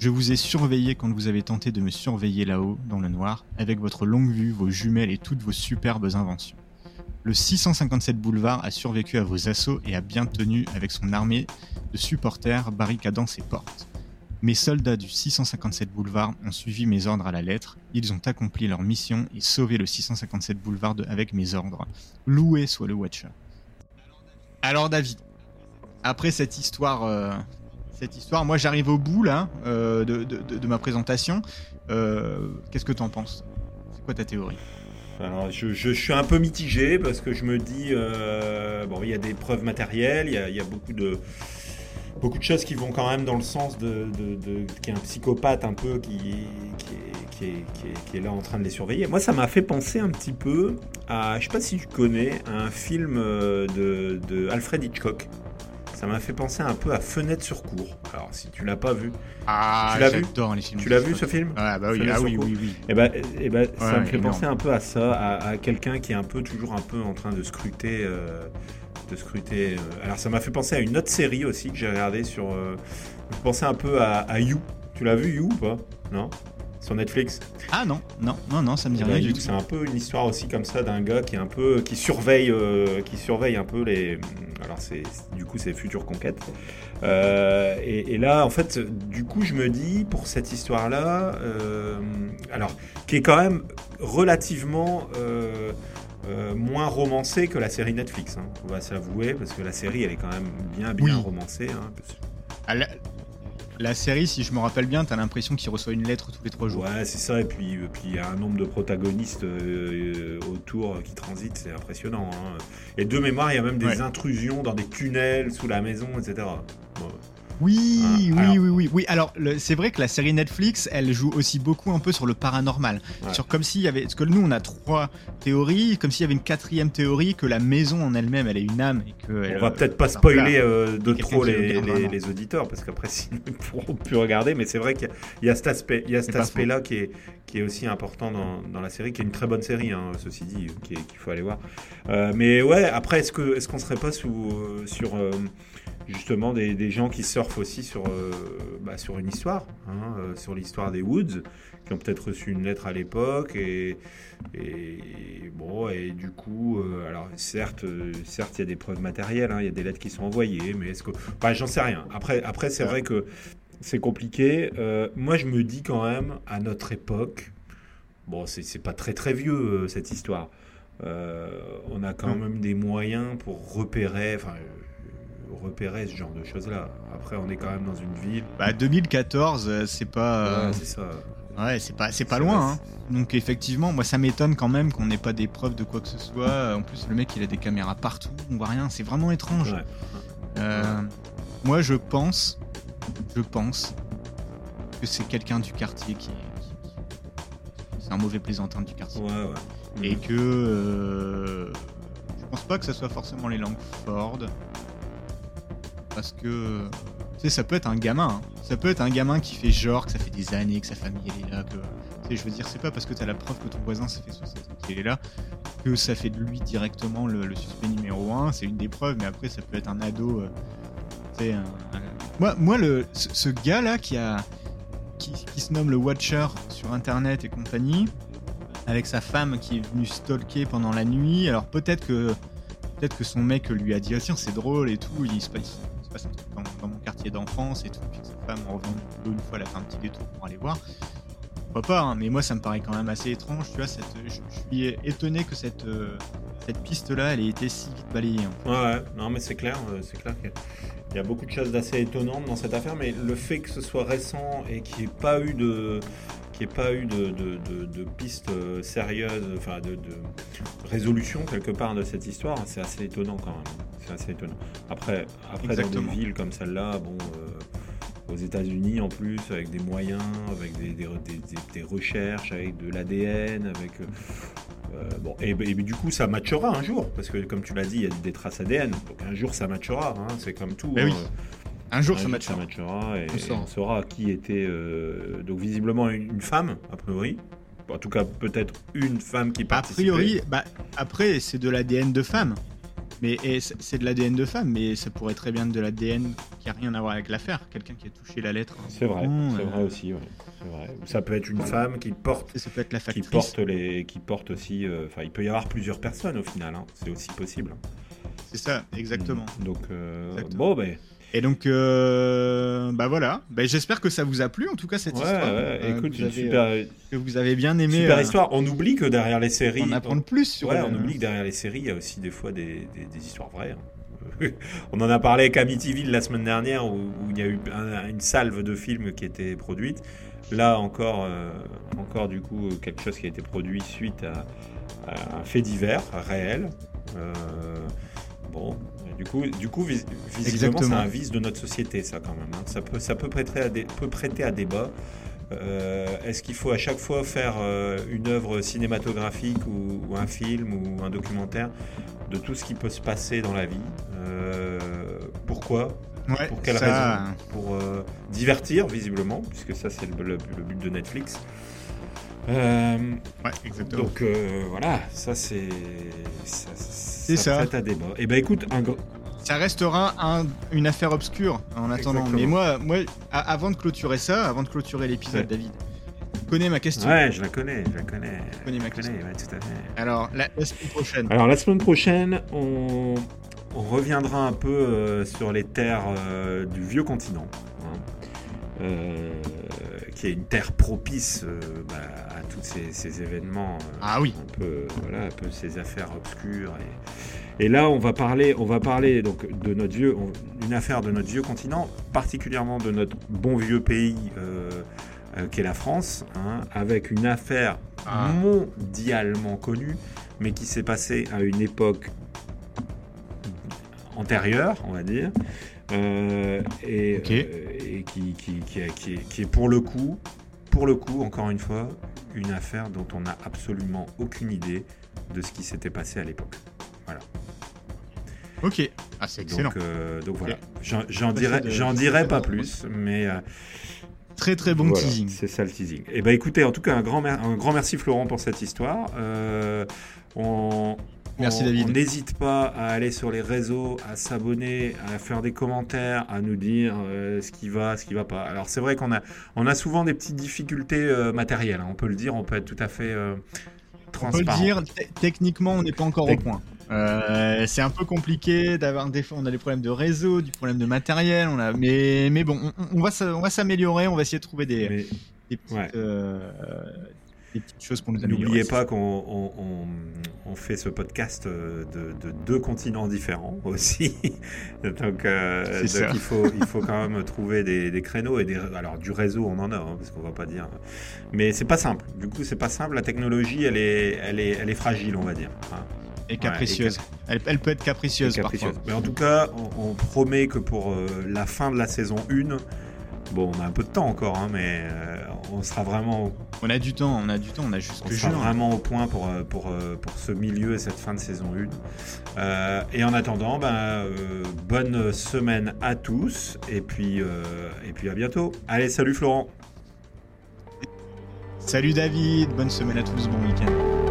Je vous ai surveillé quand vous avez tenté de me surveiller là-haut, dans le noir, avec votre longue vue, vos jumelles et toutes vos superbes inventions. Le 657 boulevard a survécu à vos assauts et a bien tenu avec son armée de supporters barricadant ses portes. Mes soldats du 657 boulevard ont suivi mes ordres à la lettre, ils ont accompli leur mission et sauvé le 657 boulevard avec mes ordres. Loué soit le Watcher. Alors David, après cette histoire, euh, cette histoire, moi j'arrive au bout là euh, de, ma présentation. Euh, Qu'est-ce que t'en penses? C'est quoi ta théorie? Je, suis un peu mitigé parce que je me dis, euh, bon, il y a des preuves matérielles, il y a, beaucoup de beaucoup de choses qui vont quand même dans le sens de, de, qu'il y a un psychopathe un peu qui, est, là en train de les surveiller. Moi, ça m'a fait penser un petit peu à, je sais pas si tu connais, un film de Alfred Hitchcock. Ça m'a fait penser un peu à Fenêtre sur cour. Alors, si tu l'as pas vu, Ah, Tu l'as vu j'adore les films. tu de l'as vu Hitchcock. ce film Ah bah oui, ah oui, oui, oui. Eh ben, ça me fait énorme. penser un peu à ça, à, à quelqu'un qui est un peu toujours un peu en train de scruter, euh, de scruter. euh. Alors ça m'a fait penser à une autre série aussi que j'ai regardée sur. Euh, je pensais un peu à, à You. Tu l'as vu You ou pas? Non? Sur Netflix. Ah non, non, non, non, ça me dit rien du tout. C'est un peu une histoire aussi comme ça d'un gars qui est un peu qui surveille, euh, qui surveille un peu les. Alors c'est du coup c'est futures conquêtes. Euh, et, et là, en fait, du coup, je me dis pour cette histoire-là, euh, alors qui est quand même relativement euh, moins romancée que la série Netflix. hein, on va s'avouer parce que la série, elle est quand même bien bien Oui. romancée. hein, la, série, si je me rappelle bien, t'as l'impression qu'il reçoit une lettre tous les trois jours. Ouais, c'est ça. Et puis, euh, puis il y a un nombre de protagonistes euh, autour euh, qui transitent, c'est impressionnant. hein. Et de mémoire, il y a même des Ouais. intrusions dans des tunnels sous la maison, etc. Bon, Oui, oui, alors- oui, oui, oui. Alors, c'est vrai que la série Netflix, elle joue aussi beaucoup un peu sur le paranormal. Ouais. Sur comme s'il y avait, parce que nous, on a trois théories, comme s'il y avait une quatrième théorie que la maison en elle-même, elle a une âme et que. elle, on va euh, peut-être pas spoiler euh, de trop les, regarde les- auditeurs, parce qu'après, ils pourront plus regarder. Mais c'est vrai qu'il y y a cet aspect, il y a cet pas aspect-là qui est, qui est aussi important dans, dans la série, qui est une très bonne série, hein, ceci dit, qui est- qu'il faut aller voir. Euh, mais ouais, après, est-ce que est-ce qu'on serait pas sous, euh, sur euh, justement des, des gens qui surfent aussi sur, euh, bah, sur une histoire, hein, euh, sur l'histoire des Woods, qui ont peut-être reçu une lettre à l'époque et, et bon et du coup, euh, alors certes, certes, il y a des preuves matérielles, hein, il y a des lettres qui sont envoyées, mais est-ce que, bah, j'en sais rien. Après, après, c'est vrai que c'est compliqué. Moi, je me dis quand même, à notre époque, bon, c'est c'est pas très très vieux cette histoire. On a quand Mm. même des moyens pour repérer, enfin, repérer ce genre de choses-là. Après, on est quand même dans une ville. Bah, 2014, euh, c'est pas. euh, Ouais, c'est ça. Ouais, c'est pas, c'est pas loin. hein. Donc effectivement, moi ça m'étonne quand même qu'on n'ait pas des preuves de quoi que ce soit. En plus, le mec il a des caméras partout, on voit rien. C'est vraiment étrange. Ouais. Euh, moi je pense, je pense que c'est quelqu'un du quartier qui, qui- qui- c'est un mauvais plaisantin du quartier. Ouais, ouais. Et que euh, je pense pas que ça soit forcément les Langford. Parce que Tu sais, ça peut être un gamin. hein. Ça peut être un gamin qui fait genre que ça fait des années que sa famille elle est là. Que, tu sais, je veux dire, c'est pas parce que t'as la preuve que ton voisin ça fait 60 ans qu'il est là que ça fait de lui directement le, suspect numéro 1. C'est une des preuves, mais après ça peut être un ado. euh, tu sais, un- Moi, moi le, ce, ce gars là qui a qui, qui se nomme le Watcher sur internet et compagnie, avec sa femme qui est venue stalker pendant la nuit. Alors peut-être que peut-être que son mec lui a dit ah tiens c'est drôle et tout, il se passe, truc dans, dans mon quartier d'enfance et tout, puis que sa femme en revenant une fois elle a fait un petit détour pour aller voir. Pourquoi pas, hein, mais moi ça me paraît quand même assez étrange, tu vois, je suis étonné que cette, euh, cette piste-là elle ait été si vite balayée. hein. Ouais, ouais, non, mais c'est clair, euh, c'est clair qu'il y a beaucoup de choses d'assez étonnantes dans cette affaire, mais le fait que ce soit récent et qu'il n'y ait pas eu de qu'il n'y ait pas eu de, de, de, de pistes euh, sérieuses, enfin de, résolution quelque part de cette histoire, c'est assez étonnant quand même. C'est assez étonnant. Après, après dans des villes comme celle-là, bon, euh, aux États-Unis en plus, avec des moyens, avec des, des, des- des- des recherches, avec de l'ADN, avec euh, bon, et, et du coup, ça matchera un jour, parce que comme tu l'as dit, il y a des traces ADN. Donc un jour, ça matchera. hein, c'est comme tout. Mais oui, hein. Un jour Un ça jour, matchera. matchera et, On saura. on saura qui était. euh, donc visiblement une, femme, a priori. En tout cas, peut-être une femme qui A participait. priori, bah, après, c'est de l'ADN de femme. Mais c'est de l'ADN de femme, mais ça pourrait très bien être de l'ADN qui a rien à voir avec l'affaire. Quelqu'un qui a touché la lettre. C'est vrai, c'est euh, vrai aussi. ouais, c'est vrai. Ça peut être une femme qui porte, Ça peut être la qui porte les, qui porte aussi. euh, Enfin, il peut y avoir plusieurs personnes au final. hein, C'est aussi possible. C'est ça, exactement. Donc euh, Exactement. bon, ben. Et donc, euh, bah voilà. Bah, J'espère que ça vous a plu, en tout cas, cette Ouais, histoire. ouais, Euh, écoute, vous une avez, super, euh, que vous avez bien aimé. super euh, histoire. On oublie que derrière les séries, En apprendre plus sur. Ouais, on oublie que derrière les séries, il y a aussi des fois des, des- des histoires vraies. hein. on en a parlé avec Amityville la semaine dernière où, où il y a eu un- une salve de films qui était produite. Là encore, encore du coup quelque chose qui a été produit suite à, à un fait divers réel. Bon, du coup, du coup, vis- visiblement, c'est un vice de notre société, ça quand même. hein. Ça peut, ça peut prêter à, dé- peut prêter à débat. Euh, Est-ce qu'il faut à chaque fois faire euh, une œuvre cinématographique ou, ou un film ou un documentaire de tout ce qui peut se passer dans la vie? Euh, Pourquoi? Ouais, Pour quelle ça- raison? Pour euh, divertir, visiblement, puisque ça c'est le, le- le but de Netflix. Euh, Ouais, exactement. donc euh, voilà, ça c'est ça, C'est ça. prête à débat. Et ben écoute, un gros- Ça restera un- une affaire obscure en attendant. Exactement. Mais moi, moi, avant de clôturer ça, avant de clôturer l'épisode, Ouais. David, connais ma question. ouais, je la connais, je la connais, connais ma je la question. connais, ouais, tout à fait. Alors, la, la semaine prochaine. Alors la semaine prochaine, on, on reviendra un peu euh, sur les terres euh, du vieux continent, hein, euh, qui est une terre propice euh, bah, à tous ces, ces événements. euh, Ah oui. Un peu, voilà, un peu ces affaires obscures. Et, et là, on va parler, on va parler donc de notre vieux, on- une affaire de notre vieux continent, particulièrement de notre bon vieux pays. euh, qu'est la France, hein, avec une affaire Ah. mondialement connue, mais qui s'est passée à une époque antérieure, on va dire, euh, et, euh, qui, qui, qui, est- qui est, qui est pour le coup, pour le coup, encore une fois, une affaire dont on n'a absolument aucune idée de ce qui s'était passé à l'époque. Ok. Ah, c'est excellent. Donc, euh, donc voilà, j'en dirai, j'en dirai pas plus, mais euh, Très très bon voilà, teasing. C'est ça le teasing. Et ben écoutez, en tout cas, un grand, un grand merci Florent pour cette histoire. Euh, on, Merci, on- David. On n'hésite pas à aller sur les réseaux, à s'abonner, à faire des commentaires, à nous dire euh, ce qui va, ce qui va pas. Alors c'est vrai qu'on a, on a souvent des petites difficultés euh, matérielles. hein, on peut le dire, on peut être tout à fait euh, On peut transparent. le dire, te- techniquement, on n'est pas encore au point. Euh, c'est un peu compliqué d'avoir des fois, on a des problèmes de réseau, du problème de matériel, on a, mais mais bon, on, on va s- on va s'améliorer, on va essayer de trouver des, Mais des petites, ouais. euh, des petites choses pour nous améliorer. N'oubliez pas qu'on on, on- on fait ce podcast euh, de, de deux continents différents aussi. donc euh, C'est donc ça. il, faut, il faut quand même trouver des, des créneaux. et des, Alors du réseau, on en a, hein, parce qu'on va pas dire. Mais c'est pas simple. Du coup, c'est pas simple. La technologie, elle est, elle est, elle est fragile, on va dire. hein. Et capricieuse. Ouais, elle, elle peut être capricieuse, capricieuse. parfois. Mais en tout cas, on, on promet que pour euh, la fin de la saison 1, bon, on a un peu de temps encore, hein, mais euh, on sera vraiment. On a du temps, on a du temps, on a jusque on sera vraiment au point pour, pour, pour ce milieu et cette fin de saison 1. et en attendant, ben, bonne semaine à tous et puis, et puis à bientôt. Allez, salut Florent. Salut David, bonne semaine à tous, bon week-end.